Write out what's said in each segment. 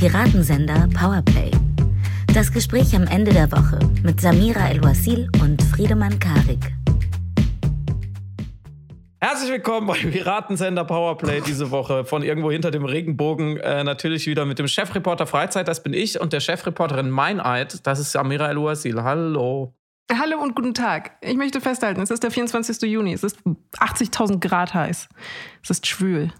Piratensender Powerplay. Das Gespräch am Ende der Woche mit Samira El-Wasil und Friedemann Karik. Herzlich willkommen bei Piratensender Powerplay diese Woche von irgendwo hinter dem Regenbogen. Äh, natürlich wieder mit dem Chefreporter Freizeit, das bin ich, und der Chefreporterin Meineid, das ist Samira El-Wasil. Hallo. Hallo und guten Tag. Ich möchte festhalten, es ist der 24. Juni. Es ist 80.000 Grad heiß. Es ist schwül.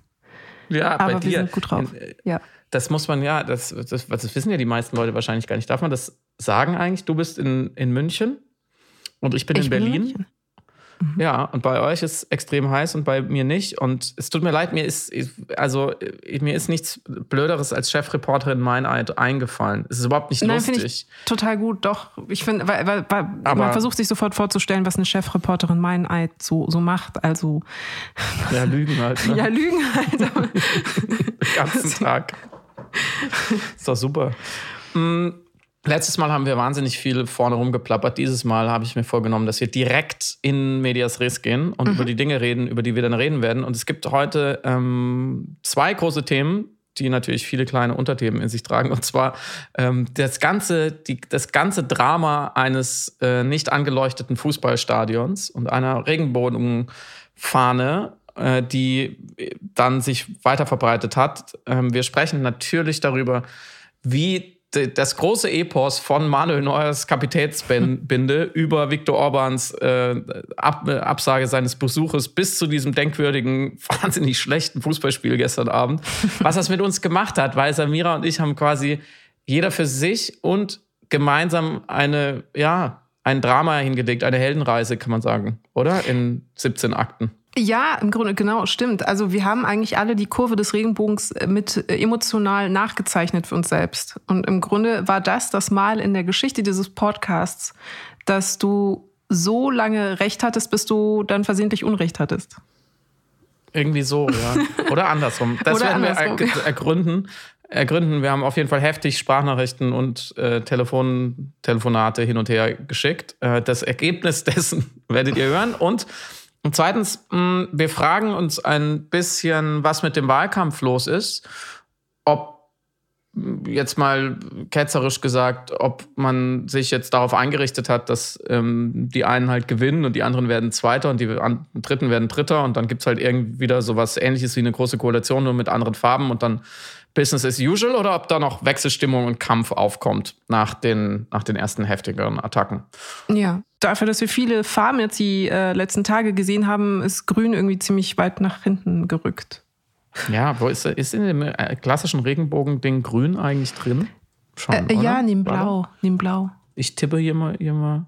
Ja, Aber bei wir dir. sind gut drauf. In- Ja. Das muss man ja, das, das, das wissen ja die meisten Leute wahrscheinlich gar nicht. Darf man das sagen eigentlich? Du bist in, in München und ich bin in Ich bin in München. Ja, und bei euch ist extrem heiß und bei mir nicht. Und es tut mir leid, mir ist, also mir ist nichts Blöderes als Chefreporterin Meineid eingefallen. Es ist überhaupt nicht Nein, finde lustig. ich total gut. Doch, ich finde, weil, weil, weil man versucht sich sofort vorzustellen, was eine Chefreporterin mein Eid so, so macht. Also, Ja, Lügen halt. Ne? ja, Lügen halt. Den ganzen Tag. Ist doch super. Mm, Letztes Mal haben wir wahnsinnig viel vorne rumgeplappert. Dieses Mal habe ich mir vorgenommen, dass wir direkt in Medias Res gehen und über die Dinge reden, über die wir dann reden werden. Und es gibt heute ähm, zwei große Themen, die natürlich viele kleine Unterthemen in sich tragen. Und zwar ähm, das, ganze, die, das ganze Drama eines äh, nicht angeleuchteten Fußballstadions und einer Regenbogenfahne, äh, die dann sich weiter verbreitet hat. Ähm, wir sprechen natürlich darüber, wie das große Epos von Manuel Neuers Kapitätsbinde über Viktor Orbans äh, Ab Absage seines Besuches bis zu diesem denkwürdigen, wahnsinnig schlechten Fußballspiel gestern Abend, was das mit uns gemacht hat, weil Samira und ich haben quasi jeder für sich und gemeinsam eine, ja, ein Drama hingelegt, eine Heldenreise, kann man sagen, oder? In 17 Akten. Ja, im Grunde, genau, stimmt. Also wir haben eigentlich alle die Kurve des Regenbogens äh, mit äh, emotional nachgezeichnet für uns selbst. Und im Grunde war das das Mal in der Geschichte dieses Podcasts, dass du so lange Recht hattest, bis du dann versehentlich Unrecht hattest. Irgendwie so, ja. Oder andersrum. Das Oder werden wir andersrum. erg- ergründen. Ergründen. Wir haben auf jeden Fall heftig Sprachnachrichten und äh, Telefon Telefonate hin und her geschickt. Äh, das Ergebnis dessen werdet ihr hören. Und, und zweitens, mh, wir fragen uns ein bisschen, was mit dem Wahlkampf los ist. Ob jetzt mal ketzerisch gesagt, ob man sich jetzt darauf eingerichtet hat, dass ähm, die einen halt gewinnen und die anderen werden Zweiter und die Dritten werden Dritter und dann gibt's halt irgendwie wieder sowas ähnliches wie eine große Koalition, nur mit anderen Farben und dann Business as usual oder ob da noch Wechselstimmung und Kampf aufkommt nach den, nach den ersten heftigeren Attacken. Ja. Dafür, dass wir viele Farben jetzt die äh, letzten Tage gesehen haben, ist Grün irgendwie ziemlich weit nach hinten gerückt. Ja, wo ist, ist in dem äh, klassischen Regenbogen-Ding grün eigentlich drin? Schon, Äh, oder? ja, neben. Blau. Neben Blau. Ich tippe hier mal, hier mal.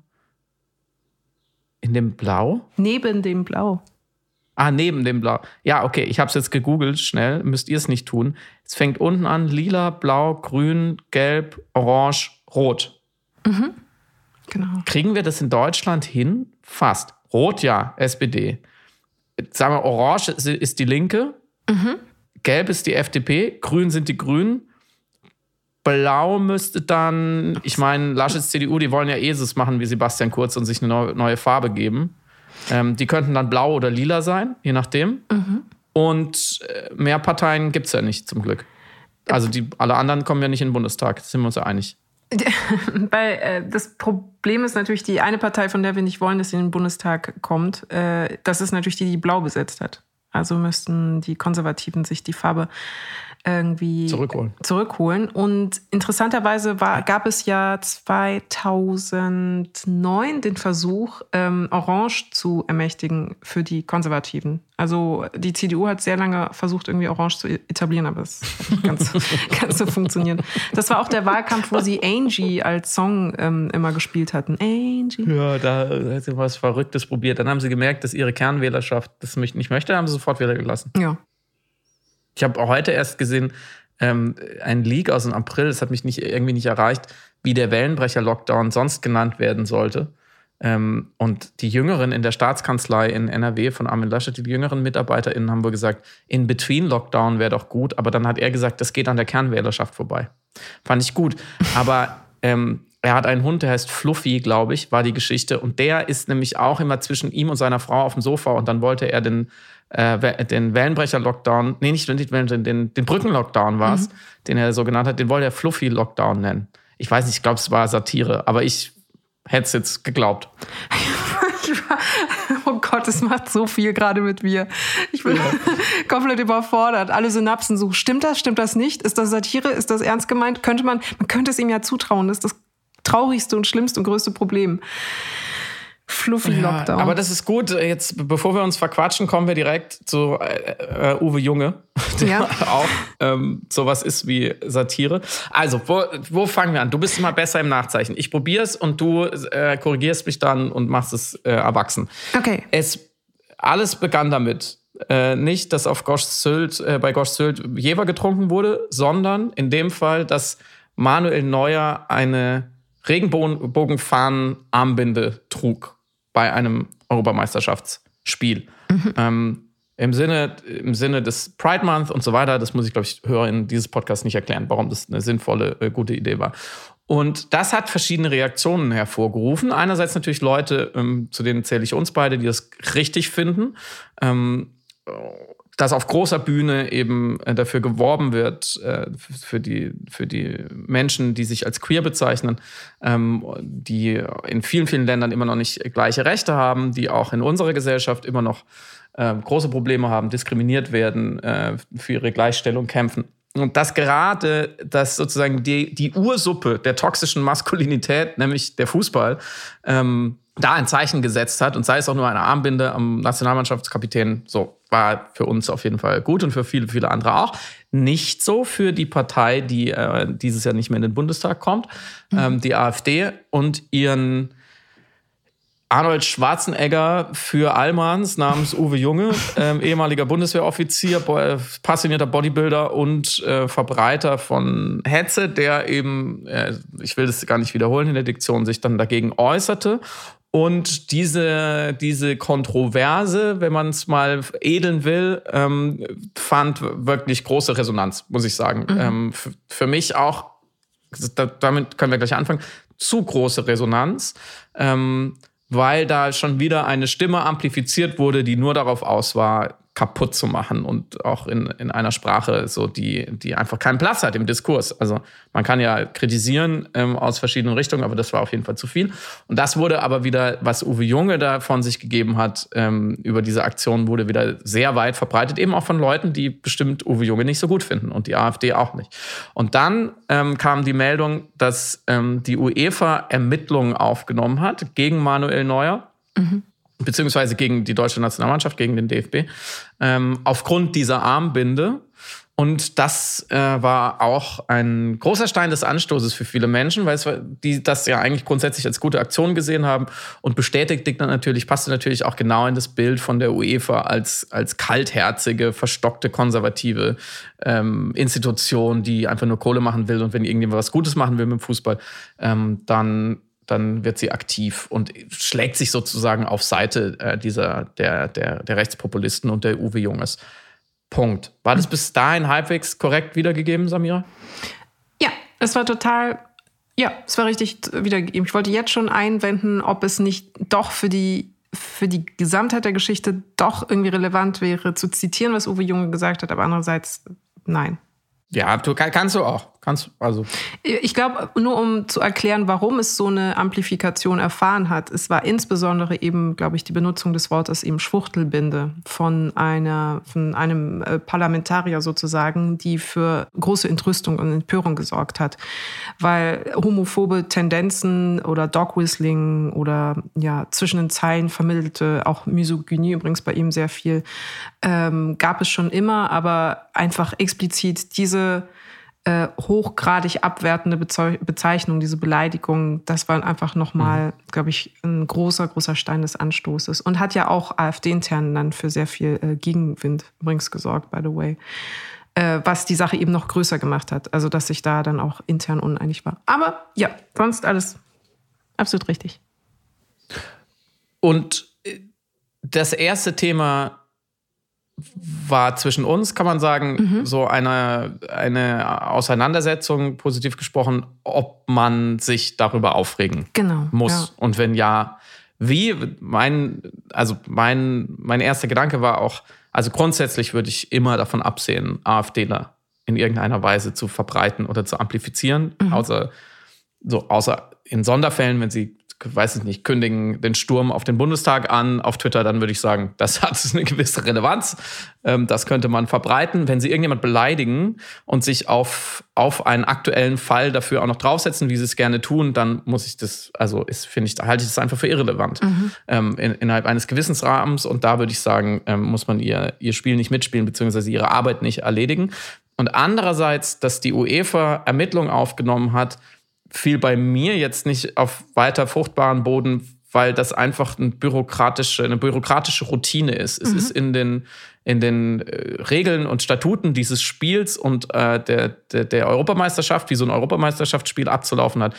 In dem Blau? Neben dem Blau. Ah, neben dem Blau. Ja, okay, ich habe es jetzt gegoogelt, schnell, müsst ihr es nicht tun. Es fängt unten an, lila, blau, grün, gelb, orange, rot. Genau. Kriegen wir das in Deutschland hin? Fast. Rot, ja, SPD. Sagen wir, orange ist- die Linke, gelb ist die FDP, grün sind die Grünen. Blau müsste dann, ich meine, Laschets CDU, die wollen ja eh so machen wie Sebastian Kurz und sich eine neue, Farbe geben. Ähm, die könnten dann blau oder lila sein, je nachdem. Und äh, mehr Parteien gibt es ja nicht, zum Glück. Also die, alle anderen kommen ja nicht in den Bundestag, sind wir uns ja einig. Weil äh, das Problem ist natürlich, die eine Partei, von der wir nicht wollen, dass sie in den Bundestag kommt, äh, das ist natürlich die, die blau besetzt hat. Also müssten die Konservativen sich die Farbe irgendwie Zurückholen. zurückholen. Und interessanterweise war, gab es ja 2009 den Versuch, ähm, Orange zu ermächtigen für die Konservativen. Also die CDU hat sehr lange versucht, irgendwie Orange zu etablieren, aber es hat nicht ganz, ganz so funktioniert. Das war auch der Wahlkampf, wo sie Angie als Song ähm, immer gespielt hatten. Angie. Ja, da hat sie was Verrücktes probiert. Dann haben sie gemerkt, dass ihre Kernwählerschaft das nicht möchte, haben sie sofort wieder gelassen. Ja. Ich habe heute erst gesehen, ähm, ein Leak aus dem April, das hat mich nicht, irgendwie nicht erreicht, wie der Wellenbrecher-Lockdown sonst genannt werden sollte. Ähm, und die Jüngeren in der Staatskanzlei in NRW von Armin Laschet, die jüngeren MitarbeiterInnen haben wohl gesagt, in between Lockdown wäre doch gut, aber dann hat er gesagt, das geht an der Kernwählerschaft vorbei. Fand ich gut. Aber ähm, er hat einen Hund, der heißt Fluffy, glaube ich, war die Geschichte. Und der ist nämlich auch immer zwischen ihm und seiner Frau auf dem Sofa. Und dann wollte er den, äh, den Wellenbrecher-Lockdown, nee, nicht den, den, den Brücken-Lockdown war es, mhm. den er so genannt hat, den wollte er Fluffy-Lockdown nennen. Ich weiß nicht, ich glaube, es war Satire, aber ich hätte es jetzt geglaubt. oh Gott, es macht so viel gerade mit mir. Ich bin ja. komplett überfordert. Alle Synapsen so. Stimmt das? Stimmt das nicht? Ist das Satire? Ist das ernst gemeint? Könnte man, man könnte es ihm ja zutrauen. Das ist das traurigste und schlimmste und größte Problem. Fluffy Lockdown. Ja, aber das ist gut. Jetzt, bevor wir uns verquatschen, kommen wir direkt zu äh, äh Uwe Junge, der ja. auch ähm, sowas ist wie Satire. Also, wo, wo fangen wir an? Du bist immer besser im Nachzeichen. Ich probiere es und du äh, korrigierst mich dann und machst es äh, erwachsen. Okay. Es, alles begann damit, äh, nicht, dass auf Gosch Sylt, äh, bei Gosch Sylt Jever getrunken wurde, sondern in dem Fall, dass Manuel Neuer eine Regenbogenfahnen-Armbinde trug bei einem Europameisterschaftsspiel. Mhm. Ähm, im Sinne, Im Sinne des Pride Month und so weiter, das muss ich, glaube ich, in dieses Podcast nicht erklären, warum das eine sinnvolle, äh, gute Idee war. Und das hat verschiedene Reaktionen hervorgerufen. Einerseits natürlich Leute, ähm, zu denen zähle ich uns beide, die das richtig finden. Ähm, dass auf großer Bühne eben äh, dafür geworben wird, äh, für, die, für die Menschen, die sich als queer bezeichnen, ähm, die in vielen, vielen Ländern immer noch nicht gleiche Rechte haben, die auch in unserer Gesellschaft immer noch äh, große Probleme haben, diskriminiert werden, für ihre Gleichstellung kämpfen. Und dass gerade dass sozusagen die, die Ursuppe der toxischen Maskulinität, nämlich der Fußball, ähm, da ein Zeichen gesetzt hat und sei es auch nur eine Armbinde am Nationalmannschaftskapitän, so war für uns auf jeden Fall gut und für viele, viele andere auch. Nicht so für die Partei, die äh, dieses Jahr nicht mehr in den Bundestag kommt, mhm. ähm, die AfD und ihren Arnold Schwarzenegger für Allmanns namens Uwe Junge, ähm, ehemaliger Bundeswehroffizier, bo passionierter Bodybuilder und äh, Verbreiter von Hetze, der eben, äh, ich will das gar nicht wiederholen in der Diktion, sich dann dagegen äußerte und diese, diese Kontroverse, wenn man es mal edeln will, ähm, fand wirklich große Resonanz, muss ich sagen. Mhm. Ähm, für mich auch, damit können wir gleich anfangen, zu große Resonanz. Ähm, weil da schon wieder eine Stimme amplifiziert wurde, die nur darauf aus war, kaputt zu machen und auch in, in einer Sprache, so die, die einfach keinen Platz hat im Diskurs. Also man kann ja kritisieren ähm, aus verschiedenen Richtungen, aber das war auf jeden Fall zu viel. Und das wurde aber wieder, was Uwe Junge da von sich gegeben hat, ähm, über diese Aktion wurde wieder sehr weit verbreitet, eben auch von Leuten, die bestimmt Uwe Junge nicht so gut finden und die AfD auch nicht. Und dann ähm, kam die Meldung, dass ähm, die UEFA Ermittlungen aufgenommen hat gegen Manuel Neuer. Mhm beziehungsweise gegen die deutsche Nationalmannschaft, gegen den DFB, ähm, aufgrund dieser Armbinde. Und das äh, war auch ein großer Stein des Anstoßes für viele Menschen, weil es, die das ja eigentlich grundsätzlich als gute Aktion gesehen haben und bestätigt natürlich, passte natürlich auch genau in das Bild von der UEFA als, als kaltherzige, verstockte, konservative ähm, Institution, die einfach nur Kohle machen will und wenn irgendjemand was Gutes machen will mit dem Fußball, ähm, dann dann wird sie aktiv und schlägt sich sozusagen auf Seite äh, dieser, der, der, der Rechtspopulisten und der Uwe Junges. Punkt. War das bis dahin halbwegs korrekt wiedergegeben, Samira? Ja, es war total, ja, es war richtig wiedergegeben. Ich wollte jetzt schon einwenden, ob es nicht doch für die, für die Gesamtheit der Geschichte doch irgendwie relevant wäre, zu zitieren, was Uwe Junge gesagt hat, aber andererseits nein. Ja, du, kannst du auch. Kannst also. Ich glaube, nur um zu erklären, warum es so eine Amplifikation erfahren hat, es war insbesondere eben, glaube ich, die Benutzung des Wortes eben Schwuchtelbinde von einer, von einem äh, Parlamentarier sozusagen, die für große Entrüstung und Empörung gesorgt hat. Weil homophobe Tendenzen oder Dogwhistling oder ja, zwischen den Zeilen vermittelte, auch Misogynie übrigens bei ihm sehr viel, ähm, gab es schon immer, aber einfach explizit diese äh, hochgradig abwertende Bezeichnung, diese Beleidigung, das war einfach nochmal, mhm. glaube ich, ein großer, großer Stein des Anstoßes und hat ja auch AfD-intern dann für sehr viel äh, Gegenwind übrigens gesorgt, by the way. Äh, was die Sache eben noch größer gemacht hat. Also, dass sich da dann auch intern uneinig war. Aber ja, sonst alles absolut richtig. Und äh, das erste Thema war zwischen uns, kann man sagen, mhm. so eine, eine Auseinandersetzung, positiv gesprochen, ob man sich darüber aufregen genau, muss. Ja. Und wenn ja, wie? Mein, also mein, mein erster Gedanke war auch, also grundsätzlich würde ich immer davon absehen, AfDler in irgendeiner Weise zu verbreiten oder zu amplifizieren, mhm. außer, so, außer in Sonderfällen, wenn sie weiß ich nicht, kündigen den Sturm auf den Bundestag an auf Twitter, dann würde ich sagen, das hat eine gewisse Relevanz. Ähm, das könnte man verbreiten. Wenn sie irgendjemand beleidigen und sich auf, auf einen aktuellen Fall dafür auch noch draufsetzen, wie sie es gerne tun, dann muss ich das, also ist, finde ich, halte ich das einfach für irrelevant mhm. ähm, in, innerhalb eines Gewissensrahmens. Und da würde ich sagen, ähm, muss man ihr, ihr Spiel nicht mitspielen, beziehungsweise ihre Arbeit nicht erledigen. Und andererseits, dass die UEFA Ermittlungen aufgenommen hat, fiel bei mir jetzt nicht auf weiter fruchtbaren Boden, weil das einfach eine bürokratische, eine bürokratische Routine ist. Es mhm. ist in den, in den äh, Regeln und Statuten dieses Spiels und äh, der, der, der Europameisterschaft, wie so ein Europameisterschaftsspiel abzulaufen hat,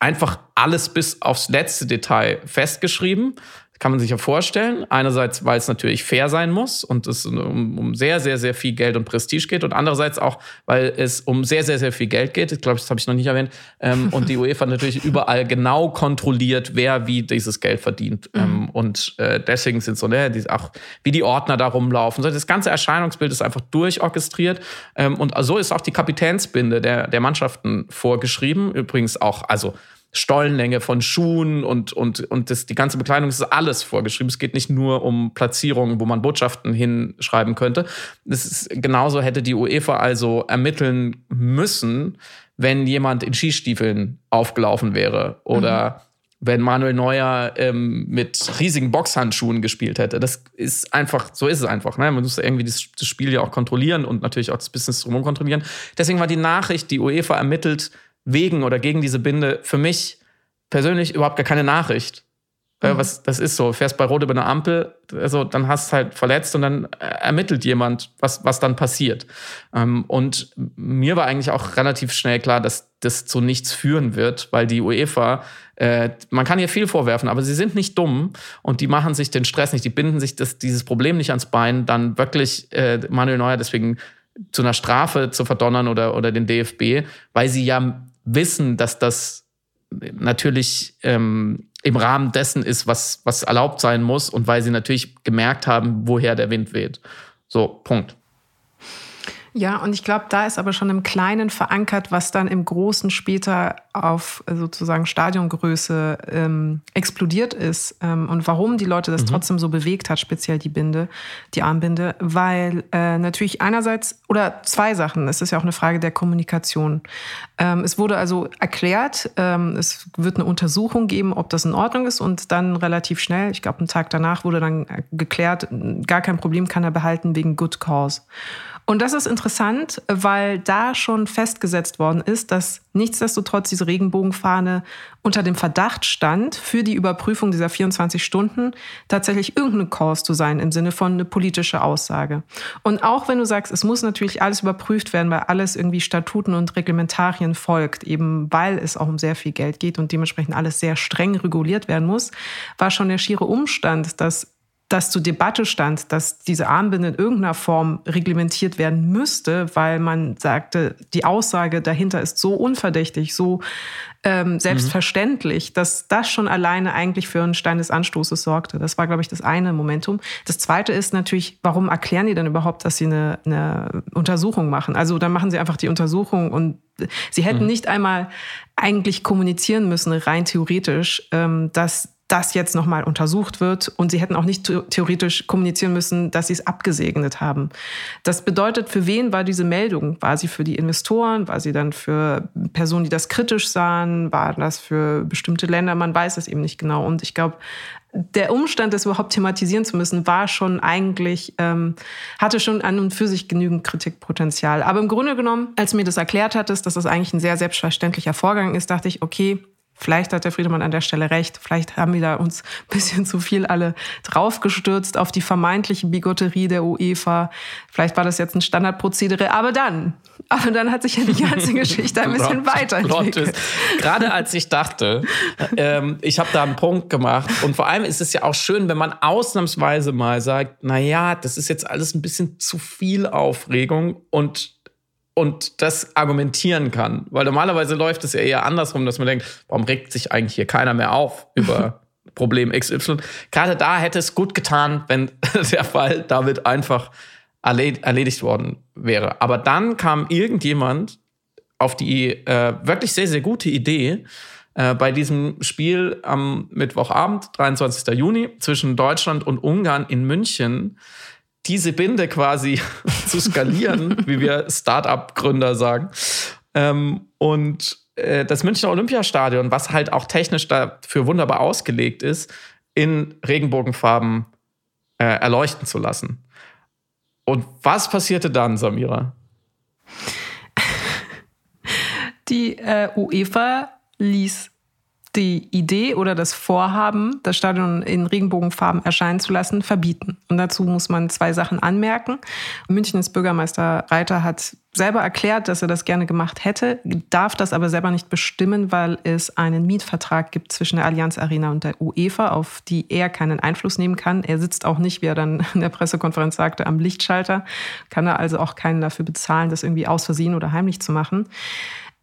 einfach alles bis aufs letzte Detail festgeschrieben kann man sich ja vorstellen. Einerseits, weil es natürlich fair sein muss und es um, um, sehr, sehr, sehr viel Geld und Prestige geht. Und andererseits auch, weil es um sehr, sehr, sehr viel Geld geht. Ich glaube, das habe ich noch nicht erwähnt. Ähm, und die UEFA natürlich überall genau kontrolliert, wer wie dieses Geld verdient. Mhm. Ähm, und äh, deswegen sind so, ne, die, auch wie die Ordner da rumlaufen. So, das ganze Erscheinungsbild ist einfach durchorchestriert. Ähm, und so ist auch die Kapitänsbinde der, der Mannschaften vorgeschrieben. Übrigens auch, also Stollenlänge von Schuhen und, und, und das, die ganze Bekleidung ist alles vorgeschrieben. Es geht nicht nur um Platzierungen, wo man Botschaften hinschreiben könnte. Das ist, genauso hätte die UEFA also ermitteln müssen, wenn jemand in Skistiefeln aufgelaufen wäre oder mhm. wenn Manuel Neuer ähm, mit riesigen Boxhandschuhen gespielt hätte. Das ist einfach, so ist es einfach. Ne? Man muss irgendwie das, das Spiel ja auch kontrollieren und natürlich auch das Business drumherum kontrollieren. Deswegen war die Nachricht, die UEFA ermittelt, wegen oder gegen diese Binde für mich persönlich überhaupt gar keine Nachricht. Mhm. Was, das ist so, fährst bei Rot über eine Ampel, also dann hast du halt verletzt und dann ermittelt jemand, was, was dann passiert. Ähm, und mir war eigentlich auch relativ schnell klar, dass das zu nichts führen wird, weil die UEFA, äh, man kann ihr viel vorwerfen, aber sie sind nicht dumm und die machen sich den Stress nicht, die binden sich das, dieses Problem nicht ans Bein, dann wirklich äh, Manuel Neuer deswegen zu einer Strafe zu verdonnern oder, oder den DFB, weil sie ja wissen, dass das natürlich ähm, im Rahmen dessen ist, was, was erlaubt sein muss und weil sie natürlich gemerkt haben, woher der Wind weht. So, Punkt. Ja, und ich glaube, da ist aber schon im Kleinen verankert, was dann im Großen später auf sozusagen Stadiongröße ähm, explodiert ist ähm, und warum die Leute das mhm. trotzdem so bewegt hat, speziell die Binde, die Armbinde, weil äh, natürlich einerseits oder zwei Sachen, es ist ja auch eine Frage der Kommunikation. Ähm, es wurde also erklärt, ähm, es wird eine Untersuchung geben, ob das in Ordnung ist und dann relativ schnell, ich glaube einen Tag danach wurde dann geklärt, gar kein Problem kann er behalten wegen Good Cause. Und das ist interessant, weil da schon festgesetzt worden ist, dass nichtsdestotrotz diese Regenbogenfahne unter dem Verdacht stand, für die Überprüfung dieser 24 Stunden tatsächlich irgendeine Cause zu sein im Sinne von eine politische Aussage. Und auch wenn du sagst, es muss natürlich alles überprüft werden, weil alles irgendwie Statuten und Reglementarien folgt, eben weil es auch um sehr viel Geld geht und dementsprechend alles sehr streng reguliert werden muss, war schon der schiere Umstand, dass das zur Debatte stand, dass diese Armbinde in irgendeiner Form reglementiert werden müsste, weil man sagte, die Aussage dahinter ist so unverdächtig, so ähm, selbstverständlich, mhm. dass das schon alleine eigentlich für einen Stein des Anstoßes sorgte. Das war, glaube ich, das eine Momentum. Das zweite ist natürlich, warum erklären die denn überhaupt, dass sie eine, eine Untersuchung machen? Also dann machen sie einfach die Untersuchung und sie hätten mhm. nicht einmal eigentlich kommunizieren müssen, rein theoretisch, ähm, dass das jetzt nochmal untersucht wird. Und sie hätten auch nicht theoretisch kommunizieren müssen, dass sie es abgesegnet haben. Das bedeutet, für wen war diese Meldung? War sie für die Investoren? War sie dann für Personen, die das kritisch sahen? War das für bestimmte Länder? Man weiß es eben nicht genau. Und ich glaube, der Umstand, das überhaupt thematisieren zu müssen, war schon eigentlich, ähm, hatte schon an und für sich genügend Kritikpotenzial. Aber im Grunde genommen, als mir das erklärt hattest, dass das eigentlich ein sehr selbstverständlicher Vorgang ist, dachte ich, okay, Vielleicht hat der Friedemann an der Stelle recht. Vielleicht haben wir da uns ein bisschen zu viel alle draufgestürzt auf die vermeintliche Bigotterie der UEFA. Vielleicht war das jetzt ein Standardprozedere. Aber dann, aber dann hat sich ja die ganze Geschichte ein bisschen weiterentwickelt. Gerade als ich dachte, ähm, ich habe da einen Punkt gemacht. Und vor allem ist es ja auch schön, wenn man ausnahmsweise mal sagt, na ja, das ist jetzt alles ein bisschen zu viel Aufregung und und das argumentieren kann. Weil normalerweise läuft es ja eher andersrum, dass man denkt, warum regt sich eigentlich hier keiner mehr auf über Problem XY? Gerade da hätte es gut getan, wenn der Fall damit einfach erledigt worden wäre. Aber dann kam irgendjemand auf die äh, wirklich sehr, sehr gute Idee, äh, bei diesem Spiel am Mittwochabend, 23. Juni, zwischen Deutschland und Ungarn in München, diese Binde quasi zu skalieren, wie wir Start-up-Gründer sagen. Ähm, und äh, das Münchner Olympiastadion, was halt auch technisch dafür wunderbar ausgelegt ist, in Regenbogenfarben äh, erleuchten zu lassen. Und was passierte dann, Samira? Die äh, UEFA ließ die Idee oder das Vorhaben, das Stadion in Regenbogenfarben erscheinen zu lassen, verbieten. Und dazu muss man zwei Sachen anmerken. Münchens Bürgermeister Reiter hat selber erklärt, dass er das gerne gemacht hätte, darf das aber selber nicht bestimmen, weil es einen Mietvertrag gibt zwischen der Allianz Arena und der UEFA, auf die er keinen Einfluss nehmen kann. Er sitzt auch nicht, wie er dann in der Pressekonferenz sagte, am Lichtschalter, kann er also auch keinen dafür bezahlen, das irgendwie aus Versehen oder heimlich zu machen.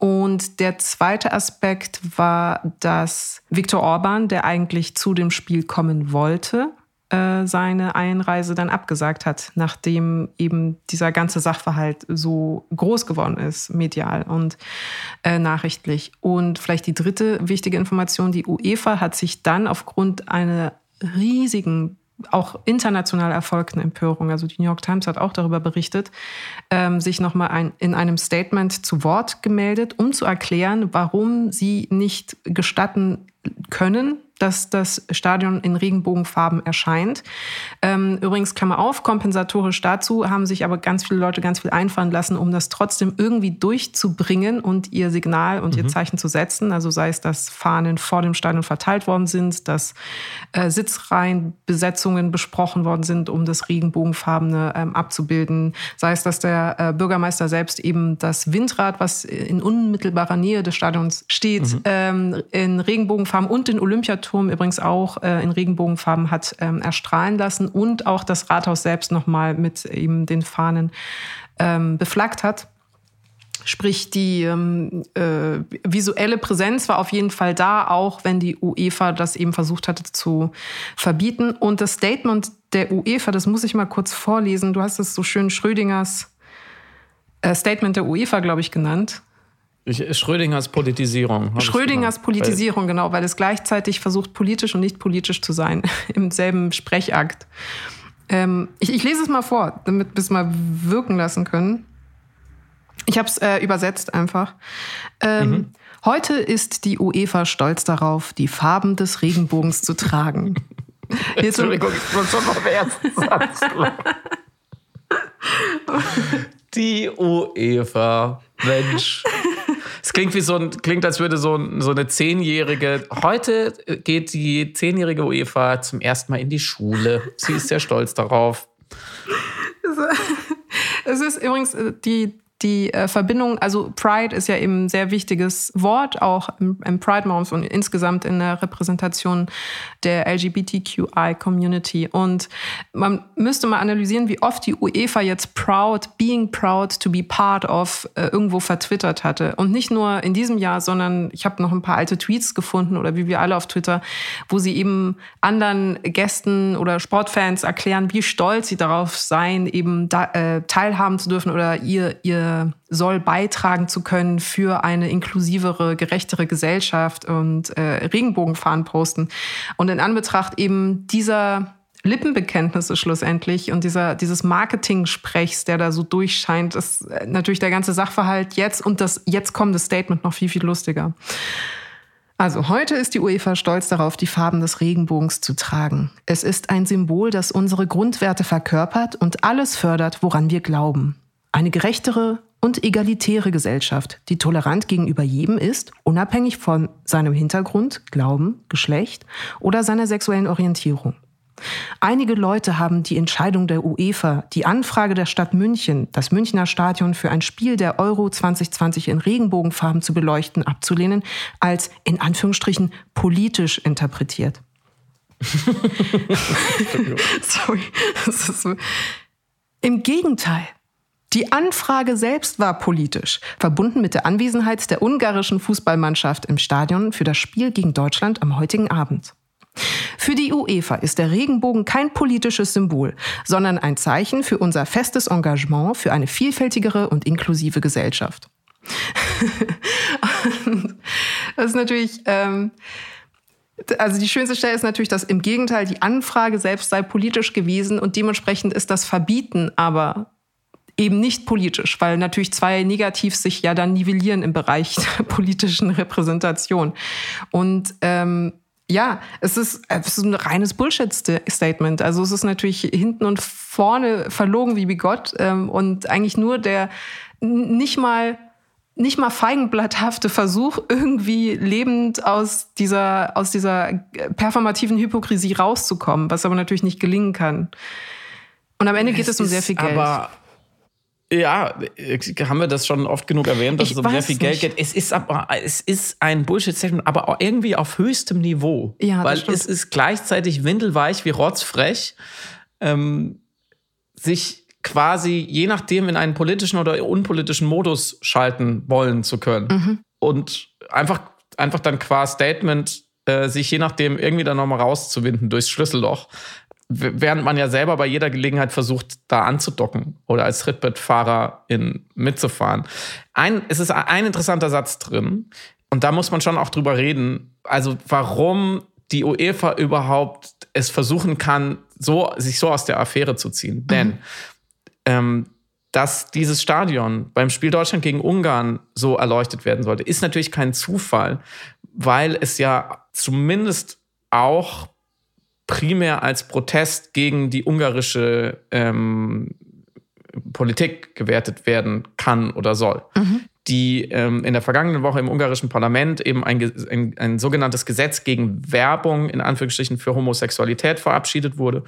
Und der zweite Aspekt war, dass Viktor Orban, der eigentlich zu dem Spiel kommen wollte, äh, seine Einreise dann abgesagt hat, nachdem eben dieser ganze Sachverhalt so groß geworden ist, medial und äh, nachrichtlich. Und vielleicht die dritte wichtige Information, die UEFA hat sich dann aufgrund einer riesigen auch international erfolgten Empörung, also die New York Times hat auch darüber berichtet, ähm, sich nochmal ein, in einem Statement zu Wort gemeldet, um zu erklären, warum sie nicht gestatten können, dass das Stadion in Regenbogenfarben erscheint. Ähm, übrigens, Klammer auf, kompensatorisch dazu haben sich aber ganz viele Leute ganz viel einfallen lassen, um das trotzdem irgendwie durchzubringen und ihr Signal und mhm. ihr Zeichen zu setzen. Also sei es, dass Fahnen vor dem Stadion verteilt worden sind, dass äh, Sitzreihenbesetzungen besprochen worden sind, um das Regenbogenfarbene ähm, abzubilden. Sei es, dass der äh, Bürgermeister selbst eben das Windrad, was in unmittelbarer Nähe des Stadions steht, mhm. ähm, in Regenbogenfarben und den Olympiaturm Turm übrigens auch äh, in Regenbogenfarben hat ähm, erstrahlen lassen und auch das Rathaus selbst nochmal mit eben den Fahnen ähm, beflaggt hat. Sprich, die ähm, äh, visuelle Präsenz war auf jeden Fall da, auch wenn die UEFA das eben versucht hatte zu verbieten. Und das Statement der UEFA, das muss ich mal kurz vorlesen. Du hast es so schön Schrödingers äh, Statement der UEFA, glaube ich, genannt. Schrödingers Politisierung. Schrödingers Politisierung, genau, weil es gleichzeitig versucht, politisch und nicht politisch zu sein im selben Sprechakt. Ähm, ich, ich, lese es mal vor, damit wir es mal wirken lassen können. Ich habe es äh, übersetzt einfach. Ähm, mhm. Heute ist die UEFA stolz darauf, die Farben des Regenbogens zu tragen. Entschuldigung, ich muss schon noch ersten Satz. die UEFA, Mensch. Es klingt wie so ein, klingt, als würde so, so eine zehnjährige. Heute geht die zehnjährige UEFA zum ersten Mal in die Schule. Sie ist sehr stolz darauf. Es ist übrigens äh, die die äh, Verbindung, also Pride ist ja eben ein sehr wichtiges Wort, auch im, im Pride Month und insgesamt in der Repräsentation der LGBTQI-Community. Und man müsste mal analysieren, wie oft die UEFA jetzt proud, being proud to be part of äh, irgendwo vertwittert hatte. Und nicht nur in diesem Jahr, sondern ich habe noch ein paar alte Tweets gefunden oder wie wir alle auf Twitter, wo sie eben anderen Gästen oder Sportfans erklären, wie stolz sie darauf seien, eben da, äh, teilhaben zu dürfen oder ihr, ihr soll beitragen zu können für eine inklusivere, gerechtere Gesellschaft und äh, Regenbogenfahnen posten. Und in Anbetracht eben dieser Lippenbekenntnisse schlussendlich und dieser, dieses Marketing-Sprechs, der da so durchscheint, ist äh, natürlich der ganze Sachverhalt jetzt und das jetzt kommende Statement noch viel, viel lustiger. Also heute ist die UEFA stolz darauf, die Farben des Regenbogens zu tragen. Es ist ein Symbol, das unsere Grundwerte verkörpert und alles fördert, woran wir glauben. Eine gerechtere und egalitäre Gesellschaft, die tolerant gegenüber jedem ist, unabhängig von seinem Hintergrund, Glauben, Geschlecht oder seiner sexuellen Orientierung. Einige Leute haben die Entscheidung der UEFA, die Anfrage der Stadt München, das Münchner Stadion für ein Spiel der Euro 2020 in Regenbogenfarben zu beleuchten, abzulehnen, als in Anführungsstrichen politisch interpretiert. Sorry. So. Im Gegenteil. Die Anfrage selbst war politisch, verbunden mit der Anwesenheit der ungarischen Fußballmannschaft im Stadion für das Spiel gegen Deutschland am heutigen Abend. Für die UEFA ist der Regenbogen kein politisches Symbol, sondern ein Zeichen für unser festes Engagement für eine vielfältigere und inklusive Gesellschaft. das ist natürlich, ähm, also die schönste Stelle ist natürlich, dass im Gegenteil die Anfrage selbst sei politisch gewesen und dementsprechend ist das Verbieten aber eben nicht politisch, weil natürlich zwei Negativ sich ja dann nivellieren im Bereich der politischen Repräsentation. Und ähm, ja, es ist, es ist ein reines Bullshit-Statement. Also es ist natürlich hinten und vorne verlogen wie Gott ähm, und eigentlich nur der nicht mal nicht mal feigenblatthafte Versuch, irgendwie lebend aus dieser, aus dieser performativen Hypokrisie rauszukommen, was aber natürlich nicht gelingen kann. Und am Ende geht es, es um sehr viel Geld. Aber ja, haben wir das schon oft genug erwähnt, dass ich es um sehr viel Geld geht. Es ist aber, es ist ein Bullshit-Statement, aber auch irgendwie auf höchstem Niveau. Ja, weil es ist gleichzeitig windelweich wie rotzfrech, ähm, sich quasi je nachdem in einen politischen oder unpolitischen Modus schalten wollen zu können. Mhm. Und einfach, einfach dann qua Statement äh, sich je nachdem irgendwie dann nochmal rauszuwinden durchs Schlüsselloch während man ja selber bei jeder Gelegenheit versucht, da anzudocken oder als Trittbettfahrer in, mitzufahren. Ein, es ist ein interessanter Satz drin und da muss man schon auch drüber reden. Also warum die UEFA überhaupt es versuchen kann, so, sich so aus der Affäre zu ziehen. Mhm. Denn ähm, dass dieses Stadion beim Spiel Deutschland gegen Ungarn so erleuchtet werden sollte, ist natürlich kein Zufall, weil es ja zumindest auch primär als Protest gegen die ungarische ähm, Politik gewertet werden kann oder soll. Mhm. Die ähm, in der vergangenen Woche im ungarischen Parlament eben ein, ein, ein, sogenanntes Gesetz gegen Werbung in Anführungsstrichen für Homosexualität verabschiedet wurde,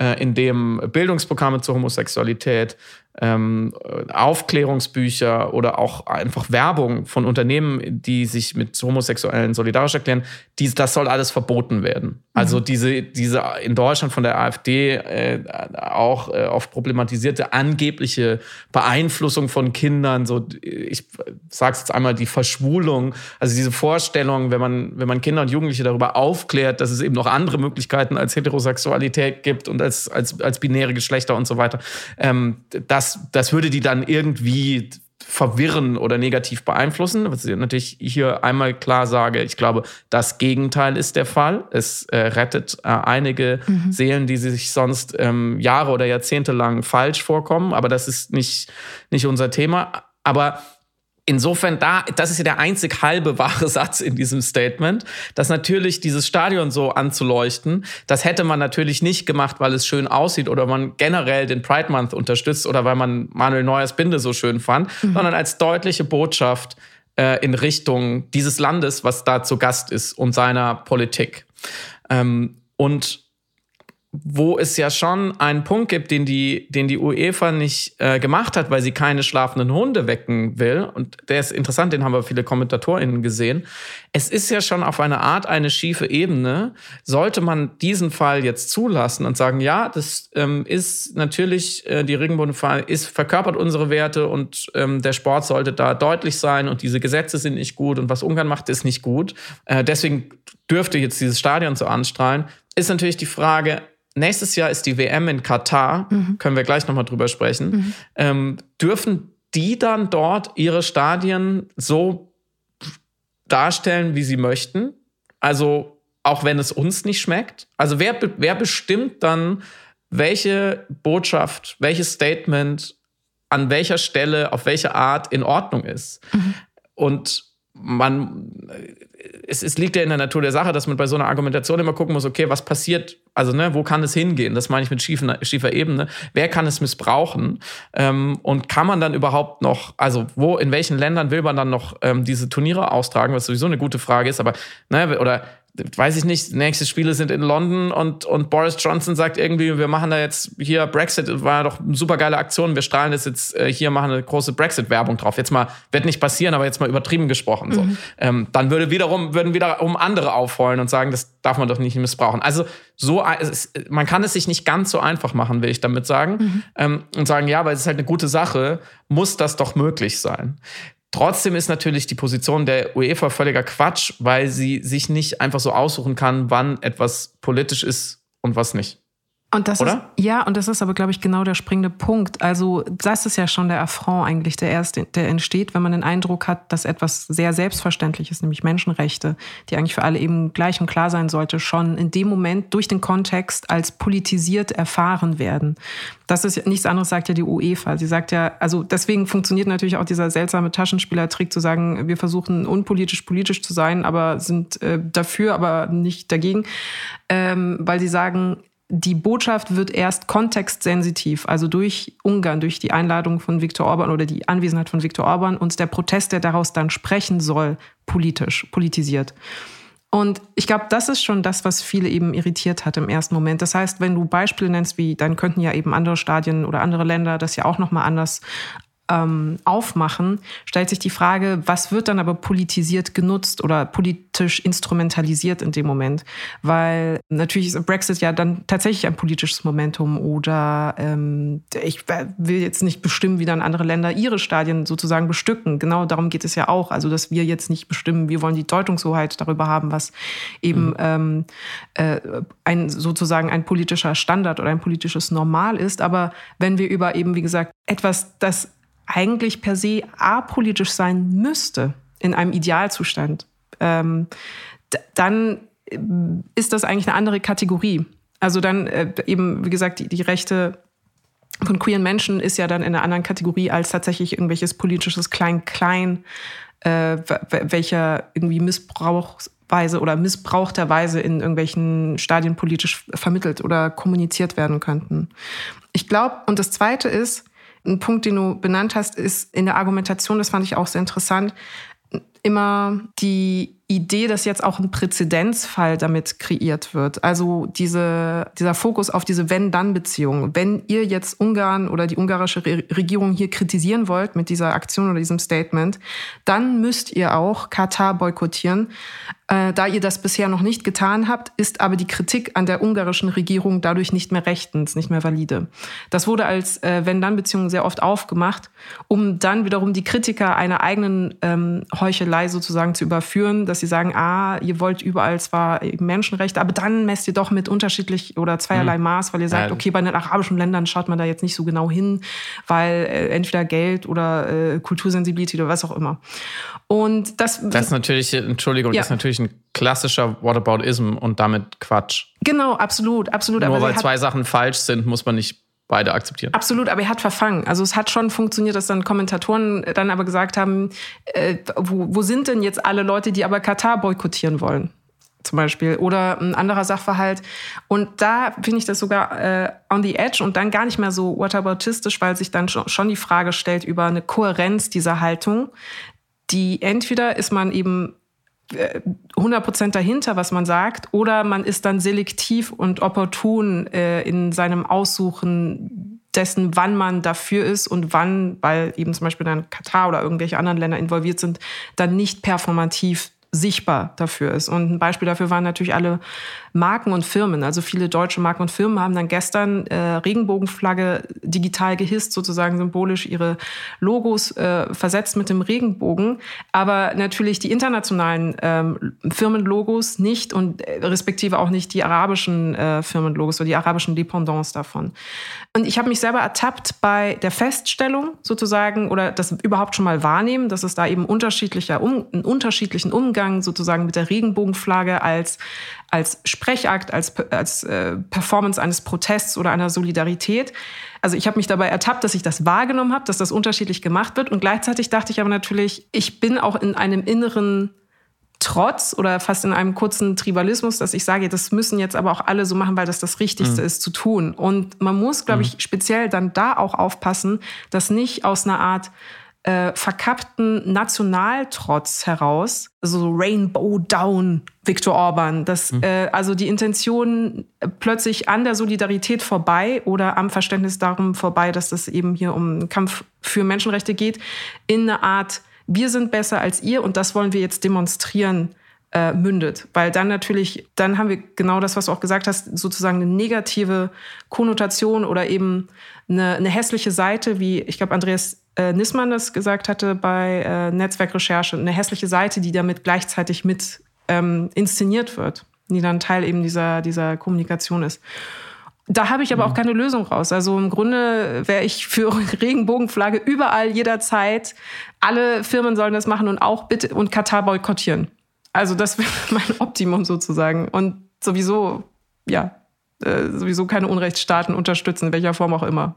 äh, in dem Bildungsprogramme zur Homosexualität, ähm, Aufklärungsbücher oder auch einfach Werbung von Unternehmen, die sich mit Homosexuellen solidarisch erklären, dies, das soll alles verboten werden. Also mhm. diese, diese in Deutschland von der AfD äh, auch äh, oft problematisierte angebliche Beeinflussung von Kindern, so ich sage es jetzt einmal, die Verschwulung, also diese Vorstellung, wenn man, wenn man Kinder und Jugendliche darüber aufklärt, dass es eben noch andere Möglichkeiten als Heterosexualität gibt und als, als, als binäre Geschlechter und so weiter, ähm, das das, würde die dann irgendwie verwirren oder negativ beeinflussen. Was ich natürlich hier einmal klar sage, ich glaube, das Gegenteil ist der Fall. Es äh, rettet äh, einige mhm. Seelen, die sich sonst ähm, Jahre oder Jahrzehnte lang falsch vorkommen. Aber das ist nicht, nicht unser Thema. Aber Insofern, da, das ist ja der einzig halbe wahre Satz in diesem Statement, dass natürlich dieses Stadion so anzuleuchten, das hätte man natürlich nicht gemacht, weil es schön aussieht oder man generell den Pride Month unterstützt oder weil man Manuel Neuers Binde so schön fand, mhm. sondern als deutliche Botschaft äh, in Richtung dieses Landes, was da zu Gast ist und seiner Politik. Ähm, und wo es ja schon einen Punkt gibt, den die, den die UEFA nicht äh, gemacht hat, weil sie keine schlafenden Hunde wecken will. Und der ist interessant, den haben wir viele KommentatorInnen gesehen. Es ist ja schon auf eine Art eine schiefe Ebene. Sollte man diesen Fall jetzt zulassen und sagen, ja, das ähm, ist natürlich, äh, die Regenbogenfahne ist, verkörpert unsere Werte und ähm, der Sport sollte da deutlich sein und diese Gesetze sind nicht gut und was Ungarn macht, ist nicht gut. Äh, deswegen dürfte jetzt dieses Stadion so anstrahlen. Ist natürlich die Frage, nächstes Jahr ist die WM in Katar, mhm. können wir gleich nochmal drüber sprechen. Mhm. Ähm, dürfen die dann dort ihre Stadien so darstellen, wie sie möchten? Also auch wenn es uns nicht schmeckt? Also wer, wer bestimmt dann, welche Botschaft, welches Statement an welcher Stelle, auf welche Art in Ordnung ist? Mhm. Und man, es, es liegt ja in der Natur der Sache, dass man bei so einer Argumentation immer gucken muss, okay, was passiert Also, ne, wo kann es hingehen? Das meine ich mit schiefer, schiefer Ebene. Wer kann es missbrauchen? Ähm, und kann man dann überhaupt noch, also wo, in welchen Ländern will man dann noch ähm, diese Turniere austragen, was sowieso eine gute Frage ist, aber, ne, oder weiß ich nicht, nächste Spiele sind in London und, und Boris Johnson sagt irgendwie, wir machen da jetzt hier Brexit, war doch eine super geile Aktion, wir strahlen das jetzt äh, hier, machen eine große Brexit-Werbung drauf. Jetzt mal, wird nicht passieren, aber jetzt mal übertrieben gesprochen. So. Mhm. Ähm, dann würde wiederum, würden wiederum andere aufheulen und sagen, das darf man doch nicht missbrauchen. Also so, es, man kann es sich nicht ganz so einfach machen, will ich damit sagen. Mhm. Ähm, und sagen, ja, weil es ist halt eine gute Sache, muss das doch möglich sein. Trotzdem ist natürlich die Position der UEFA völliger Quatsch, weil sie sich nicht einfach so aussuchen kann, wann etwas politisch ist und was nicht. Und das Oder? ist, ja, und das ist aber, glaube ich, genau der springende Punkt. Also, das ist ja schon der Affront eigentlich, der erst, der entsteht, wenn man den Eindruck hat, dass etwas sehr selbstverständlich ist, nämlich Menschenrechte, die eigentlich für alle eben gleich und klar sein sollte, schon in dem Moment durch den Kontext als politisiert erfahren werden. Das ist nichts anderes, sagt ja die UEFA. Sie sagt ja, also deswegen funktioniert natürlich auch dieser seltsame Taschenspielertrick zu sagen, wir versuchen unpolitisch politisch zu sein, aber sind äh, dafür, aber nicht dagegen, ähm, weil sie sagen, die Botschaft wird erst kontextsensitiv, also durch Ungarn, durch die Einladung von Viktor Orban oder die Anwesenheit von Viktor Orban und der Protest, der daraus dann sprechen soll, politisch, politisiert. Und ich glaube, das ist schon das, was viele eben irritiert hat im ersten Moment. Das heißt, wenn du Beispiele nennst, wie dann könnten ja eben andere Stadien oder andere Länder das ja auch noch mal anders ähm, aufmachen, stellt sich die Frage, was wird dann aber politisiert genutzt oder politisch instrumentalisiert in dem Moment? Weil natürlich ist Brexit ja dann tatsächlich ein politisches Momentum oder ähm, ich will jetzt nicht bestimmen, wie dann andere Länder ihre Stadien sozusagen bestücken. Genau darum geht es ja auch. Also, dass wir jetzt nicht bestimmen, wir wollen die Deutungshoheit darüber haben, was eben mhm. ähm, äh, ein sozusagen ein politischer Standard oder ein politisches Normal ist. Aber wenn wir über eben, wie gesagt, etwas, das eigentlich per se apolitisch sein müsste in einem Idealzustand, ähm, dann äh, ist das eigentlich eine andere Kategorie. Also dann äh, eben, wie gesagt, die, die Rechte von queeren Menschen ist ja dann in einer anderen Kategorie als tatsächlich irgendwelches politisches Klein-Klein, äh, welcher irgendwie Missbrauchsweise oder missbrauchterweise in irgendwelchen Stadien politisch vermittelt oder kommuniziert werden könnten. Ich glaube, und das Zweite ist, ein Punkt, den du benannt hast, ist in der Argumentation, das fand ich auch sehr interessant, immer die Idee, dass jetzt auch ein Präzedenzfall damit kreiert wird. Also diese, dieser Fokus auf diese Wenn-Dann-Beziehung. Wenn ihr jetzt Ungarn oder die ungarische Re Regierung hier kritisieren wollt mit dieser Aktion oder diesem Statement, dann müsst ihr auch Katar boykottieren. Äh, da ihr das bisher noch nicht getan habt, ist aber die Kritik an der ungarischen Regierung dadurch nicht mehr rechtens, nicht mehr valide. Das wurde als äh, Wenn-Dann-Beziehung sehr oft aufgemacht, um dann wiederum die Kritiker einer eigenen ähm, Heuchelei sozusagen zu überführen, dass sie sagen, ah, ihr wollt überall zwar Menschenrechte, aber dann messt ihr doch mit unterschiedlich oder zweierlei mhm. Maß, weil ihr sagt, okay, bei den arabischen Ländern schaut man da jetzt nicht so genau hin, weil äh, entweder Geld oder äh, Kultursensibilität oder was auch immer. Und das, das ist natürlich, Entschuldigung, ja. das ist natürlich ein klassischer Whataboutism und damit Quatsch. Genau, absolut, absolut. Nur weil zwei Sachen falsch sind, muss man nicht beide akzeptieren. Absolut, aber er hat verfangen. Also es hat schon funktioniert, dass dann Kommentatoren dann aber gesagt haben, äh, wo, wo sind denn jetzt alle Leute, die aber Katar boykottieren wollen? Zum Beispiel. Oder ein anderer Sachverhalt. Und da finde ich das sogar äh, on the edge und dann gar nicht mehr so whataboutistisch, weil sich dann schon die Frage stellt über eine Kohärenz dieser Haltung, die entweder ist man eben 100% äh, dahinter, was man sagt, oder man ist dann selektiv und opportun äh, in seinem Aussuchen dessen, wann man dafür ist und wann, weil eben zum Beispiel dann Katar oder irgendwelche anderen Länder involviert sind, dann nicht performativ sichtbar dafür ist. Und ein Beispiel dafür waren natürlich alle Marken und Firmen. Also viele deutsche Marken und Firmen haben dann gestern äh, Regenbogenflagge digital gehisst, sozusagen symbolisch ihre Logos äh, versetzt mit dem Regenbogen. Aber natürlich die internationalen ähm, Firmenlogos nicht und äh, respektive auch nicht die arabischen äh, Firmenlogos oder die arabischen Dependants davon. Und ich habe mich selber ertappt bei der Feststellung sozusagen oder das überhaupt schon mal wahrnehmen, dass es da eben unterschiedlicher, um, einen unterschiedlichen Umgang sozusagen mit der Regenbogenflagge als als Sprechakt, als, als äh, Performance eines Protests oder einer Solidarität. Also ich habe mich dabei ertappt, dass ich das wahrgenommen habe, dass das unterschiedlich gemacht wird. Und gleichzeitig dachte ich aber natürlich, ich bin auch in einem inneren Trotz oder fast in einem kurzen Tribalismus, dass ich sage, das müssen jetzt aber auch alle so machen, weil das das Richtigste mhm. ist zu tun. Und man muss, glaube ich, mhm. speziell dann da auch aufpassen, dass nicht aus einer Art äh, verkappten Nationaltrotz heraus, also Rainbow Down, Viktor Orban, dass mhm. äh, also die Intention plötzlich an der Solidarität vorbei oder am Verständnis darum vorbei, dass es eben hier um einen Kampf für Menschenrechte geht, in eine Art wir sind besser als ihr und das wollen wir jetzt demonstrieren, äh, mündet. Weil dann natürlich, dann haben wir genau das, was du auch gesagt hast, sozusagen eine negative Konnotation oder eben eine, eine hässliche Seite, wie ich glaube, Andreas äh, Nissmann das gesagt hatte bei äh, Netzwerkrecherche, eine hässliche Seite, die damit gleichzeitig mit ähm, inszeniert wird, die dann Teil eben dieser, dieser Kommunikation ist. Da habe ich aber auch mhm. keine Lösung raus. Also im Grunde wäre ich für Regenbogenflagge überall, jederzeit. Alle Firmen sollen das machen und auch bitte und Katar boykottieren. Also das wäre mein Optimum sozusagen. Und sowieso, ja, äh, sowieso keine Unrechtsstaaten unterstützen, in welcher Form auch immer.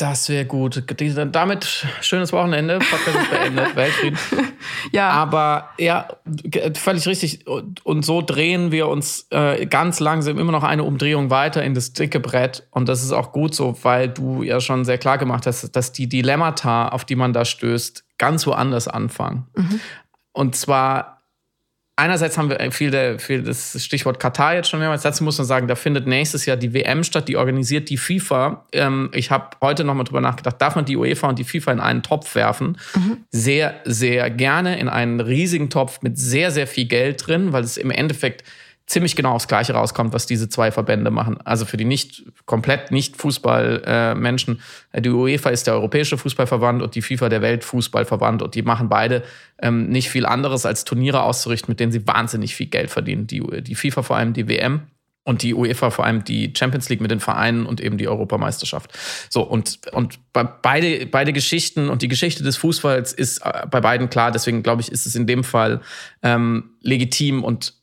Das wäre gut. Damit schönes Wochenende. Podcast ist beendet. Weltfrieden. Ja. Aber ja, völlig richtig. Und so drehen wir uns äh, ganz langsam immer noch eine Umdrehung weiter in das dicke Brett. Und das ist auch gut so, weil du ja schon sehr klar gemacht hast, dass die Dilemmata, auf die man da stößt, ganz woanders anfangen. Mhm. Und zwar einerseits haben wir viel, der, viel das Stichwort Katar jetzt schon mehrmals. Dazu muss man sagen, da findet nächstes Jahr die WM statt, die organisiert die FIFA. Ähm, ich habe heute nochmal drüber nachgedacht, darf man die UEFA und die FIFA in einen Topf werfen? Mhm. Sehr, sehr gerne in einen riesigen Topf mit sehr, sehr viel Geld drin, weil es im Endeffekt ziemlich genau aufs Gleiche rauskommt, was diese zwei Verbände machen. Also für die nicht komplett nicht Fußballmenschen, äh, die UEFA ist der Europäische Fußballverband und die FIFA der Weltfußballverband und die machen beide ähm, nicht viel anderes als Turniere auszurichten, mit denen sie wahnsinnig viel Geld verdienen. Die, die FIFA vor allem die WM und die UEFA vor allem die Champions League mit den Vereinen und eben die Europameisterschaft. So, und, und bei beide, beide Geschichten und die Geschichte des Fußballs ist äh, bei beiden klar. Deswegen glaube ich, ist es in dem Fall ähm, legitim und